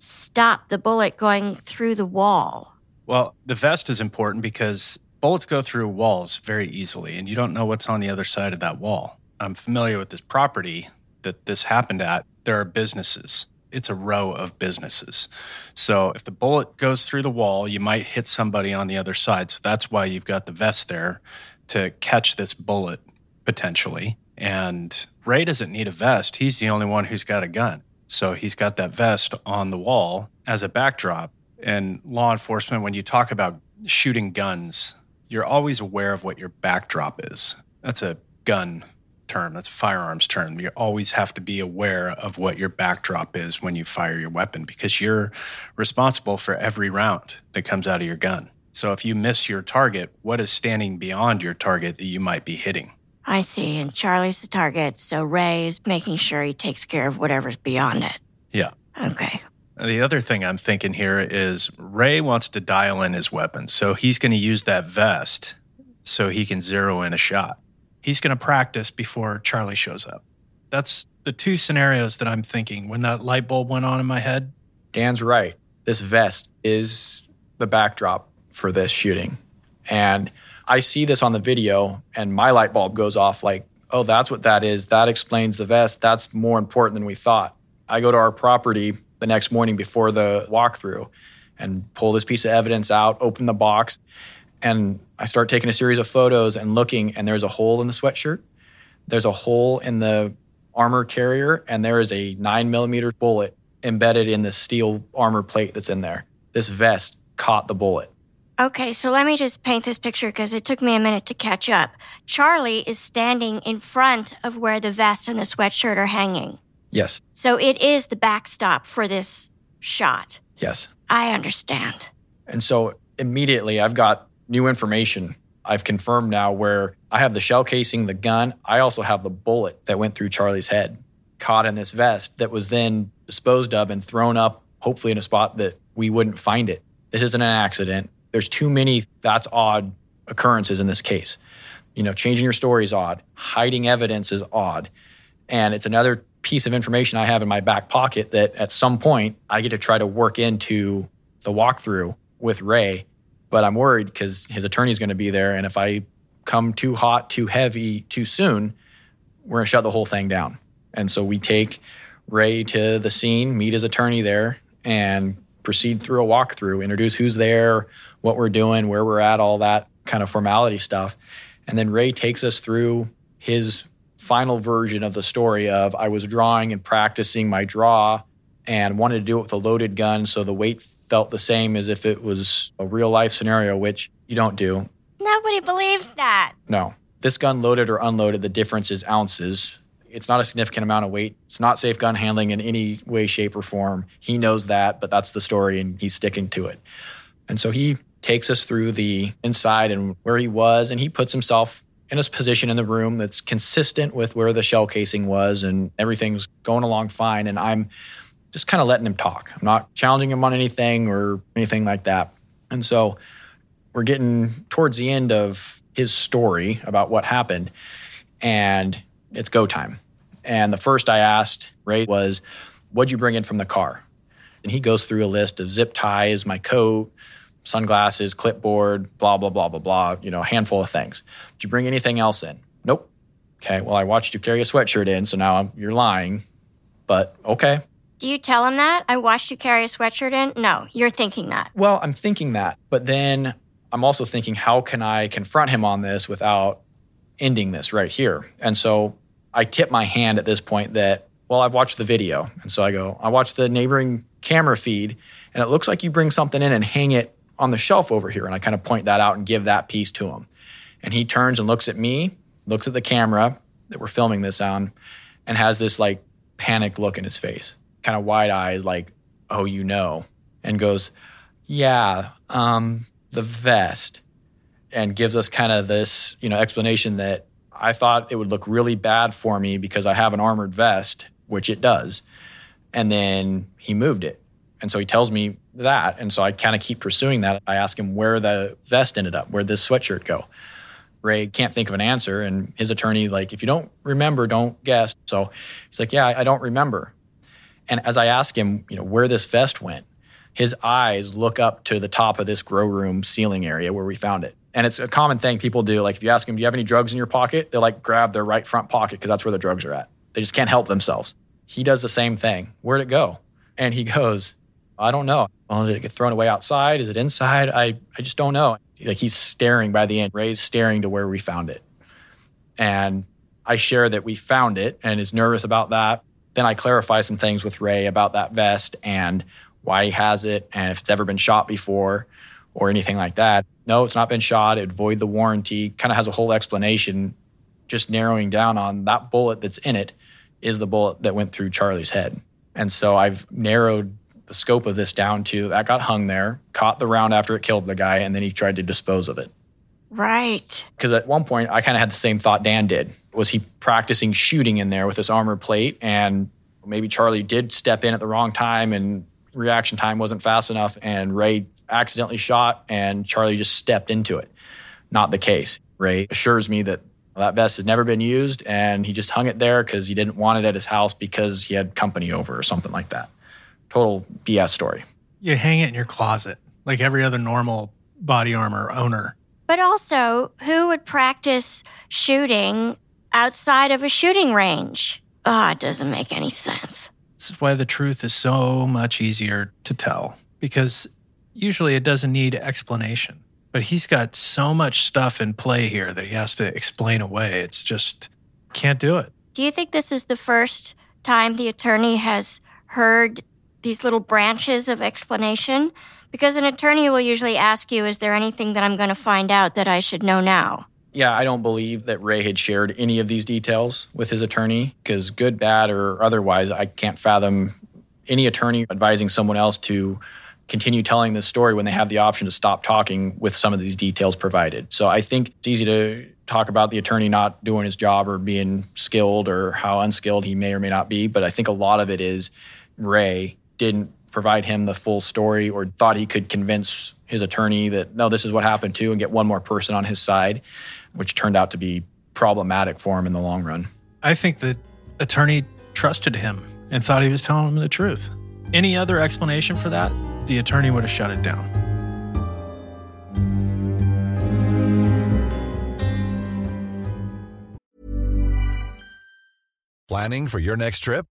stop the bullet going through the wall. Well, the vest is important because bullets go through walls very easily, and you don't know what's on the other side of that wall. I'm familiar with this property that this happened at. There are businesses. It's a row of businesses. So if the bullet goes through the wall, you might hit somebody on the other side. So that's why you've got the vest there to catch this bullet potentially. And Ray doesn't need a vest. He's the only one who's got a gun. So he's got that vest on the wall as a backdrop. And law enforcement, when you talk about shooting guns, you're always aware of what your backdrop is. That's a gun term, that's a firearms term. You always have to be aware of what your backdrop is when you fire your weapon because you're responsible for every round that comes out of your gun. So if you miss your target, what is standing beyond your target that you might be hitting? I see. And Charlie's the target, so Ray is making sure he takes care of whatever's beyond it. Yeah. Okay. The other thing I'm thinking here is Ray wants to dial in his weapons. So he's going to use that vest so he can zero in a shot. He's going to practice before Charlie shows up. That's the two scenarios that I'm thinking when that light bulb went on in my head. Dan's right. This vest is the backdrop for this shooting. And I see this on the video, and my light bulb goes off like, oh, that's what that is. That explains the vest. That's more important than we thought. I go to our property the next morning before the walkthrough and pull this piece of evidence out, open the box, and I start taking a series of photos and looking, and there's a hole in the sweatshirt. There's a hole in the armor carrier, and there is a nine millimeter bullet embedded in the steel armor plate that's in there. This vest caught the bullet. Okay, so let me just paint this picture because it took me a minute to catch up. Charlie is standing in front of where the vest and the sweatshirt are hanging. Yes. So it is the backstop for this shot. Yes. I understand. And so immediately I've got new information. I've confirmed now where I have the shell casing, the gun. I also have the bullet that went through Charlie's head, caught in this vest that was then disposed of and thrown up, hopefully in a spot that we wouldn't find it. This isn't an accident. There's too many that's odd occurrences in this case. You know, changing your story is odd, hiding evidence is odd. And it's another piece of information I have in my back pocket that at some point I get to try to work into the walkthrough with Ray. But I'm worried because his attorney is going to be there. And if I come too hot, too heavy, too soon, we're going to shut the whole thing down. And so we take Ray to the scene, meet his attorney there, and proceed through a walkthrough, introduce who's there, what we're doing, where we're at, all that kind of formality stuff. And then Ray takes us through his final version of the story of I was drawing and practicing my draw and wanted to do it with a loaded gun so the weight felt the same as if it was a real life scenario, which you don't do. Nobody believes that. No. This gun loaded or unloaded, the difference is ounces. It's not a significant amount of weight. It's not safe gun handling in any way, shape, or form. He knows that, but that's the story and he's sticking to it. And so he takes us through the inside and where he was, and he puts himself in a position in the room that's consistent with where the shell casing was, and everything's going along fine. And I'm just kind of letting him talk. I'm not challenging him on anything or anything like that. And so we're getting towards the end of his story about what happened, and it's go time. And the first I asked Ray was, What'd you bring in from the car? And he goes through a list of zip ties, my coat, sunglasses, clipboard, blah, blah, blah, blah, blah, you know, a handful of things. Did you bring anything else in? Nope. Okay, well, I watched you carry a sweatshirt in, so now you're lying, but okay. Do you tell him that? I watched you carry a sweatshirt in? No, you're thinking that. Well, I'm thinking that, but then I'm also thinking, how can I confront him on this without ending this right here? And so I tip my hand at this point that, well, I've watched the video. And so I go, I watched the neighboring camera feed, and it looks like you bring something in and hang it on the shelf over here. And I kind of point that out and give that piece to him. And he turns and looks at me, looks at the camera that we're filming this on, and has this like panicked look in his face, kind of wide eyed, like, oh, you know, and goes, yeah, um, the vest, and gives us kind of this, you know, explanation that I thought it would look really bad for me because I have an armored vest, which it does. And then he moved it. And so he tells me that. And so I kind of keep pursuing that. I ask him where the vest ended up, where'd this sweatshirt go? Ray can't think of an answer. And his attorney, like, if you don't remember, don't guess. So he's like, yeah, I don't remember. And as I ask him, you know, where this vest went, his eyes look up to the top of this grow room ceiling area where we found it. And it's a common thing people do. Like, if you ask them, do you have any drugs in your pocket? They'll like grab their right front pocket because that's where the drugs are at. They just can't help themselves. He does the same thing. Where'd it go? And he goes, I don't know. Well, did it get thrown away outside? Is it inside? I, I just don't know. Like he's staring by the end. Ray's staring to where we found it. And I share that we found it and is nervous about that. Then I clarify some things with Ray about that vest and why he has it and if it's ever been shot before or anything like that. No, it's not been shot. It void the warranty. Kind of has a whole explanation, just narrowing down on that bullet that's in it is the bullet that went through Charlie's head. And so I've narrowed the scope of this down to that got hung there, caught the round after it killed the guy, and then he tried to dispose of it. Right. Because at one point, I kind of had the same thought Dan did. Was he practicing shooting in there with this armor plate? And maybe Charlie did step in at the wrong time and reaction time wasn't fast enough, and Ray accidentally shot, and Charlie just stepped into it. Not the case. Ray assures me that that vest has never been used, and he just hung it there because he didn't want it at his house because he had company over or something like that. Total BS story. You hang it in your closet like every other normal body armor owner. But also, who would practice shooting outside of a shooting range? Ah, oh, it doesn't make any sense. This is why the truth is so much easier to tell because usually it doesn't need explanation. But he's got so much stuff in play here that he has to explain away. It's just can't do it. Do you think this is the first time the attorney has heard these little branches of explanation? Because an attorney will usually ask you, Is there anything that I'm going to find out that I should know now? Yeah, I don't believe that Ray had shared any of these details with his attorney because, good, bad, or otherwise, I can't fathom any attorney advising someone else to continue telling this story when they have the option to stop talking with some of these details provided. So I think it's easy to talk about the attorney not doing his job or being skilled or how unskilled he may or may not be. But I think a lot of it is Ray didn't provide him the full story or thought he could convince his attorney that, no, this is what happened too, and get one more person on his side, which turned out to be problematic for him in the long run. I think the attorney trusted him and thought he was telling him the truth. Any other explanation for that? the attorney would have shut it down. Planning for your next trip?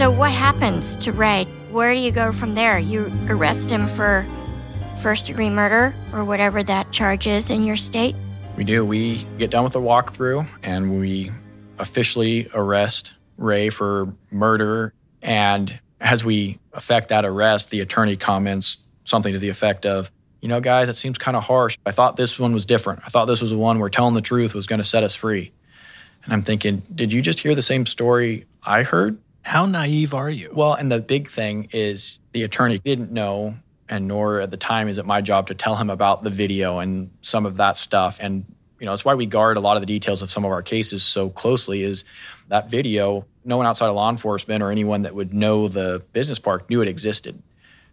So, what happens to Ray? Where do you go from there? You arrest him for first degree murder or whatever that charge is in your state? We do. We get done with the walkthrough and we officially arrest Ray for murder. And as we effect that arrest, the attorney comments something to the effect of, you know, guys, that seems kind of harsh. I thought this one was different. I thought this was the one where telling the truth was going to set us free. And I'm thinking, did you just hear the same story I heard? How naive are you? Well, and the big thing is the attorney didn't know, and nor at the time is it my job to tell him about the video and some of that stuff. And, you know, it's why we guard a lot of the details of some of our cases so closely is that video, no one outside of law enforcement or anyone that would know the business park knew it existed.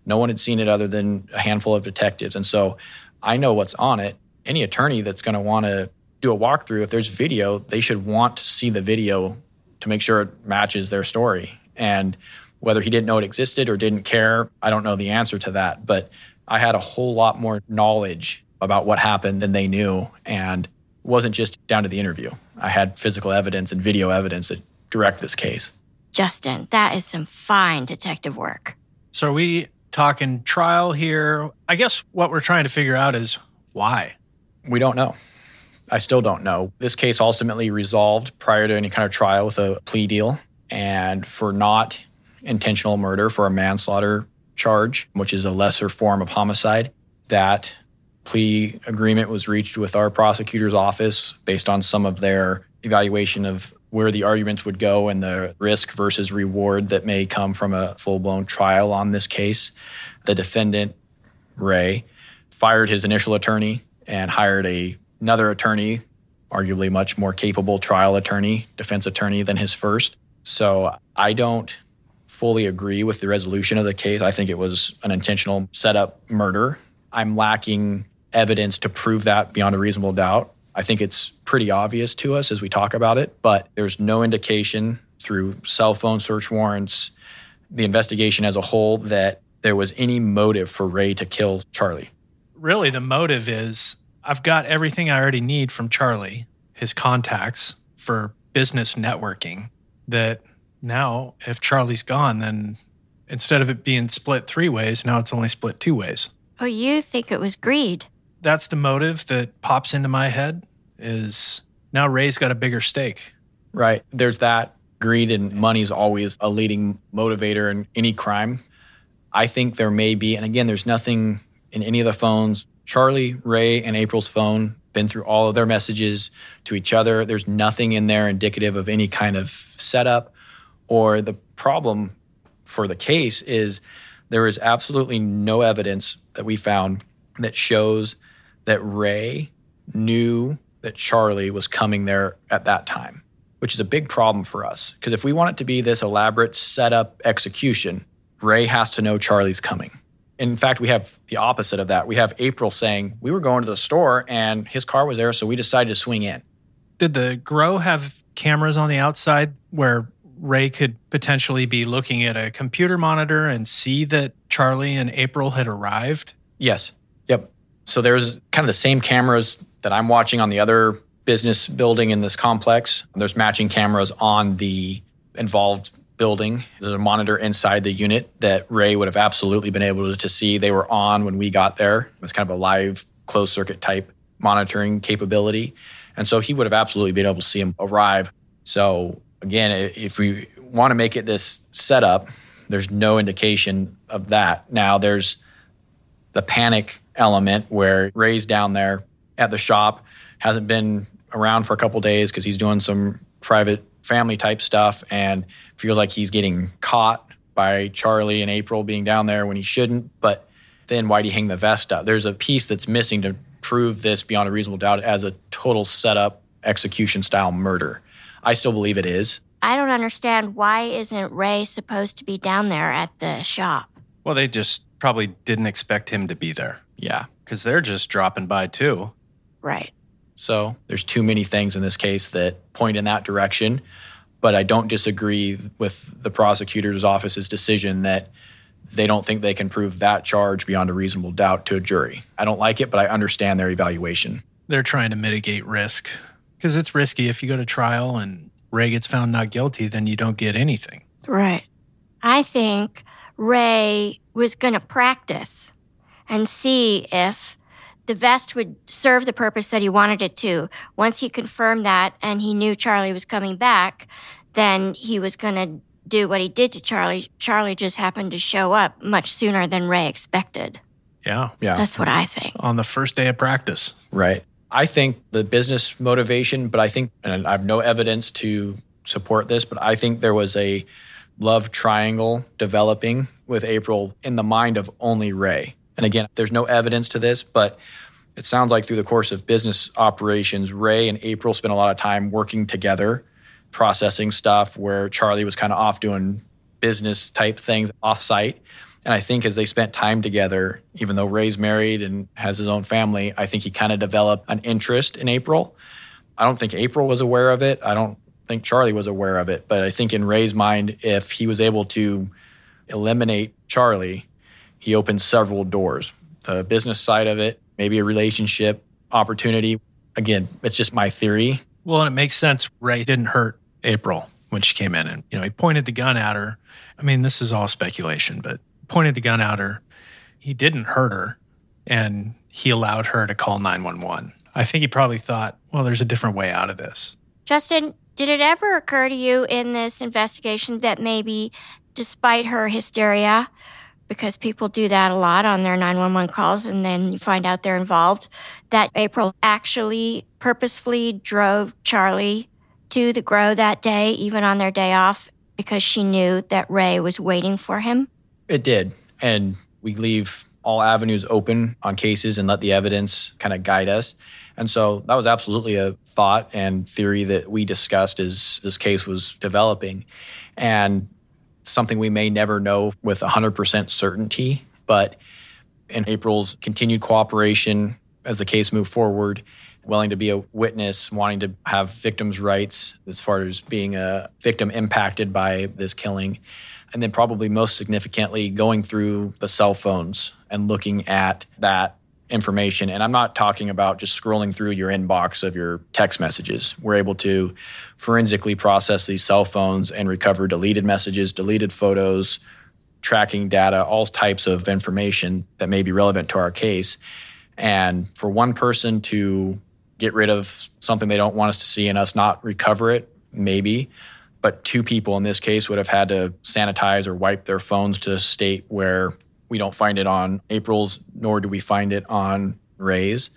No one had seen it other than a handful of detectives. And so I know what's on it. Any attorney that's going to want to do a walkthrough, if there's video, they should want to see the video to make sure it matches their story. And whether he didn't know it existed or didn't care, I don't know the answer to that. But I had a whole lot more knowledge about what happened than they knew. And it wasn't just down to the interview. I had physical evidence and video evidence that direct this case. Justin, that is some fine detective work. So are we talking trial here? I guess what we're trying to figure out is why. We don't know. I still don't know. This case ultimately resolved prior to any kind of trial with a plea deal. And for not intentional murder, for a manslaughter charge, which is a lesser form of homicide, that plea agreement was reached with our prosecutor's office based on some of their evaluation of where the arguments would go and the risk versus reward that may come from a full blown trial on this case. The defendant, Ray, fired his initial attorney and hired a, another attorney, arguably much more capable trial attorney, defense attorney than his first. So I don't fully agree with the resolution of the case. I think it was an intentional setup murder. I'm lacking evidence to prove that beyond a reasonable doubt. I think it's pretty obvious to us as we talk about it, but there's no indication through cell phone search warrants, the investigation as a whole, that there was any motive for Ray to kill Charlie. Really, the motive is I've got everything I already need from Charlie, his contacts for business networking. That now, if Charlie's gone, then instead of it being split three ways, now it's only split two ways. Oh, you think it was greed? That's the motive that pops into my head is now Ray's got a bigger stake. Right. There's that. Greed and money is always a leading motivator in any crime. I think there may be, and again, there's nothing in any of the phones. Charlie, Ray, and April's phone been through all of their messages to each other. There's nothing in there indicative of any kind of setup or the problem for the case is there is absolutely no evidence that we found that shows that Ray knew that Charlie was coming there at that time, which is a big problem for us. Because if we want it to be this elaborate setup execution, Ray has to know Charlie's coming. In fact, we have the opposite of that. We have April saying, We were going to the store and his car was there, so we decided to swing in. Did the grow have cameras on the outside where Ray could potentially be looking at a computer monitor and see that Charlie and April had arrived? Yes. Yep. So there's kind of the same cameras that I'm watching on the other business building in this complex. There's matching cameras on the involved building. There's a monitor inside the unit that Ray would have absolutely been able to see. They were on when we got there. It's kind of a live closed circuit type monitoring capability. And so he would have absolutely been able to see him arrive. So again, if we want to make it this setup, there's no indication of that. Now there's the panic element where Ray's down there at the shop, hasn't been around for a couple days because he's doing some private family type stuff and feels like he's getting caught by Charlie and April being down there when he shouldn't. But then why'd he hang the vest up? There's a piece that's missing to prove this beyond a reasonable doubt as a total setup execution style murder. I still believe it is. I don't understand why isn't Ray supposed to be down there at the shop? Well, they just probably didn't expect him to be there. Yeah. Because they're just dropping by too. Right. So there's too many things in this case that point in that direction. But I don't disagree with the prosecutor's office's decision that they don't think they can prove that charge beyond a reasonable doubt to a jury. I don't like it, but I understand their evaluation. They're trying to mitigate risk because it's risky if you go to trial and Ray gets found not guilty, then you don't get anything. Right. I think Ray was going to practice and see if the vest would serve the purpose that he wanted it to. Once he confirmed that and he knew Charlie was coming back, then he was going to do what he did to Charlie. Charlie just happened to show up much sooner than Ray expected. Yeah. Yeah. That's what I think. On the first day of practice. Right. I think the business motivation, but I think, and I have no evidence to support this, but I think there was a love triangle developing with April in the mind of only Ray. And again, there's no evidence to this, but it sounds like through the course of business operations, Ray and April spent a lot of time working together, processing stuff where Charlie was kind of off doing business type things offsite. And I think as they spent time together, even though Ray's married and has his own family, I think he kind of developed an interest in April. I don't think April was aware of it. I don't think Charlie was aware of it. But I think in Ray's mind, if he was able to eliminate Charlie, he opened several doors. The business side of it, maybe a relationship opportunity. Again, it's just my theory. Well, and it makes sense. Ray didn't hurt April when she came in, and you know he pointed the gun at her. I mean, this is all speculation, but pointed the gun at her. He didn't hurt her, and he allowed her to call nine one one. I think he probably thought, well, there's a different way out of this. Justin, did it ever occur to you in this investigation that maybe, despite her hysteria, because people do that a lot on their 911 calls and then you find out they're involved, that April actually purposefully drove Charlie to the grow that day, even on their day off, because she knew that Ray was waiting for him? It did. And we leave all avenues open on cases and let the evidence kind of guide us. And so that was absolutely a thought and theory that we discussed as this case was developing. And something we may never know with 100% certainty. But in April's continued cooperation as the case moved forward, willing to be a witness, wanting to have victims' rights as far as being a victim impacted by this killing. And then, probably most significantly, going through the cell phones and looking at that information. And I'm not talking about just scrolling through your inbox of your text messages. We're able to forensically process these cell phones and recover deleted messages, deleted photos, tracking data, all types of information that may be relevant to our case. And for one person to get rid of something they don't want us to see and us not recover it, maybe. But two people in this case would have had to sanitize or wipe their phones to a state where we don't find it on April's, nor do we find it on Ray's.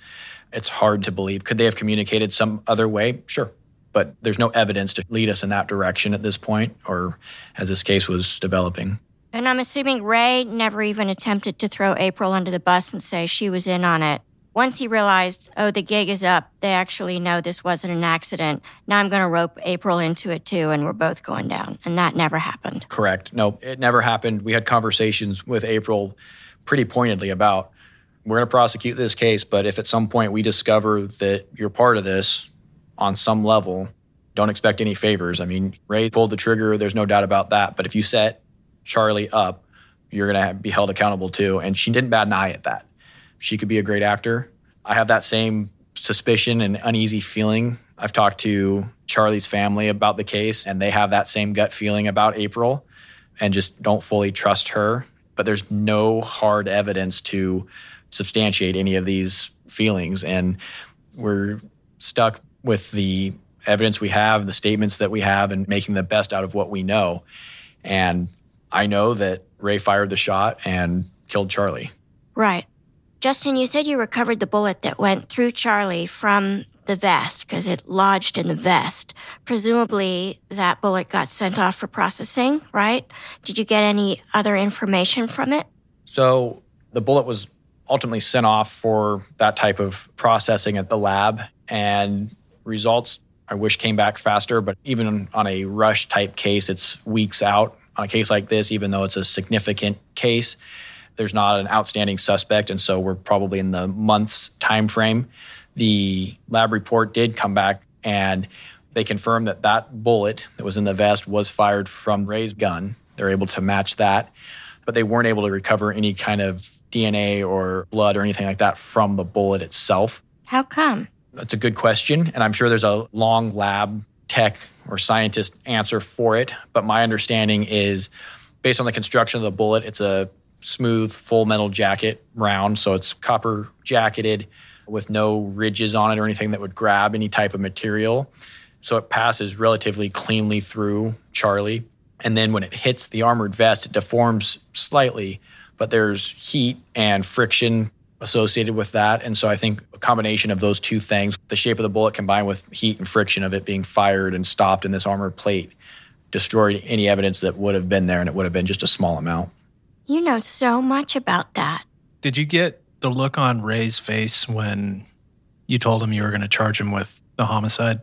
It's hard to believe. Could they have communicated some other way? Sure. But there's no evidence to lead us in that direction at this point, or as this case was developing. And I'm assuming Ray never even attempted to throw April under the bus and say she was in on it. Once he realized, oh, the gig is up, they actually know this wasn't an accident. Now I'm going to rope April into it too, and we're both going down. And that never happened. Correct. No, it never happened. We had conversations with April pretty pointedly about we're going to prosecute this case, but if at some point we discover that you're part of this on some level, don't expect any favors. I mean, Ray pulled the trigger, there's no doubt about that. But if you set Charlie up, you're going to be held accountable too. And she didn't bat an eye at that she could be a great actor. I have that same suspicion and uneasy feeling. I've talked to Charlie's family about the case, and they have that same gut feeling about April and just don't fully trust her. But there's no hard evidence to substantiate any of these feelings. And we're stuck with the evidence we have, the statements that we have, and making the best out of what we know. And I know that Ray fired the shot and killed Charlie. Right. Justin, you said you recovered the bullet that went through Charlie from the vest because it lodged in the vest. Presumably, that bullet got sent off for processing, right? Did you get any other information from it? So, the bullet was ultimately sent off for that type of processing at the lab, and results I wish came back faster, but even on a rush type case, it's weeks out. On a case like this, even though it's a significant case, there's not an outstanding suspect, and so we're probably in the months time frame. The lab report did come back, and they confirmed that that bullet that was in the vest was fired from Ray's gun. They're able to match that, but they weren't able to recover any kind of DNA or blood or anything like that from the bullet itself. How come? That's a good question, and I'm sure there's a long lab tech or scientist answer for it. But my understanding is based on the construction of the bullet, it's a smooth full metal jacket round. So it's copper jacketed with no ridges on it or anything that would grab any type of material. So it passes relatively cleanly through Charlie. And then when it hits the armored vest, it deforms slightly, but there's heat and friction associated with that. And so I think a combination of those two things, the shape of the bullet combined with heat and friction of it being fired and stopped in this armored plate, destroyed any evidence that would have been there, and it would have been just a small amount. You know so much about that. Did you get the look on Ray's face when you told him you were going to charge him with the homicide?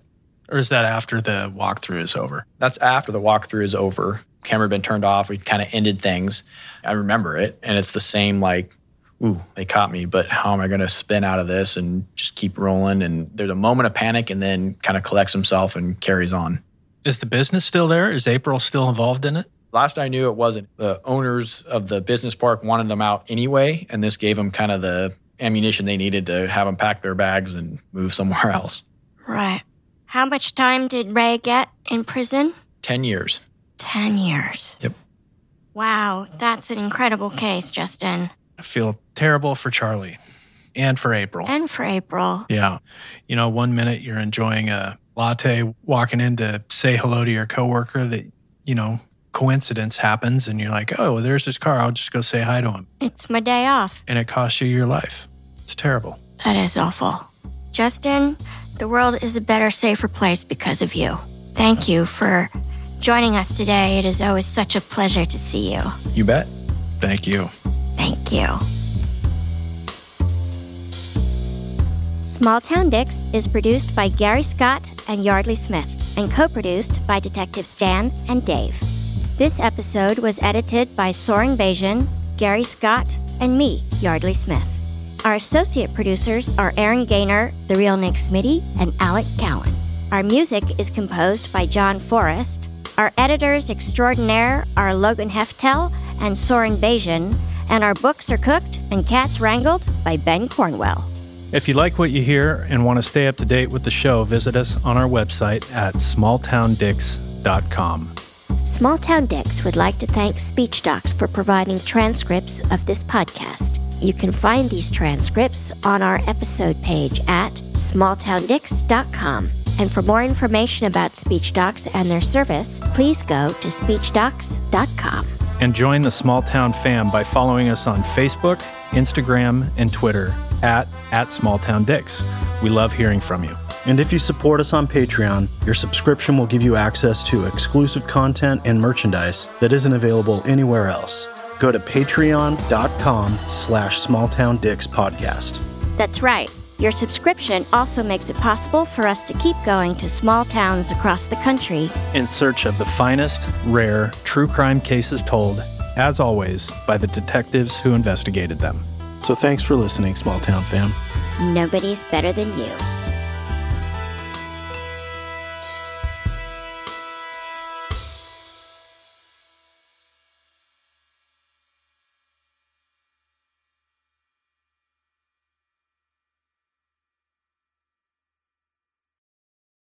Or is that after the walkthrough is over? That's after the walkthrough is over. Camera had been turned off. We kind of ended things. I remember it. And it's the same, like, ooh, they caught me, but how am I going to spin out of this and just keep rolling? And there's a moment of panic and then kind of collects himself and carries on. Is the business still there? Is April still involved in it? Last I knew, it wasn't. The owners of the business park wanted them out anyway, and this gave them kind of the ammunition they needed to have them pack their bags and move somewhere else. Right. How much time did Ray get in prison? 10 years. 10 years. Yep. Wow, that's an incredible case, Justin. I feel terrible for Charlie and for April. And for April. Yeah. You know, one minute you're enjoying a latte, walking in to say hello to your coworker that, you know, coincidence happens and you're like, oh, well, there's this car. I'll just go say hi to him. It's my day off. And it costs you your life. It's terrible. That is awful. Justin, the world is a better, safer place because of you. Thank you for joining us today. It is always such a pleasure to see you. You bet. Thank you. Thank you. Small Town Dicks is produced by Gary Scott and Yeardley Smith and co produced by Detectives Dan and Dave. This episode was edited by Soren Bajan, Gary Scott, and me, Yeardley Smith. Our associate producers are Aaron Gaynor, The Real Nick Smitty, and Alec Cowan. Our music is composed by John Forrest. Our editors extraordinaire are Logan Heftel and Soren Bajan, and our books are cooked and cats wrangled by Ben Cornwell. If you like what you hear and want to stay up to date with the show, visit us on our website at smalltowndicks.com. Small Town Dicks would like to thank SpeechDocs for providing transcripts of this podcast. You can find these transcripts on our episode page at smalltowndicks.com. And for more information about SpeechDocs and their service, please go to speechdocs.com. And join the Small Town fam by following us on Facebook, Instagram, and Twitter at, at SmallTownDicks. We love hearing from you. And if you support us on Patreon, your subscription will give you access to exclusive content and merchandise that isn't available anywhere else. Go to patreon.com slash smalltowndickspodcast. That's right. Your subscription also makes it possible for us to keep going to small towns across the country In search of the finest, rare, true crime cases told, as always, by the detectives who investigated them. So thanks for listening, Small Town fam. Nobody's better than you.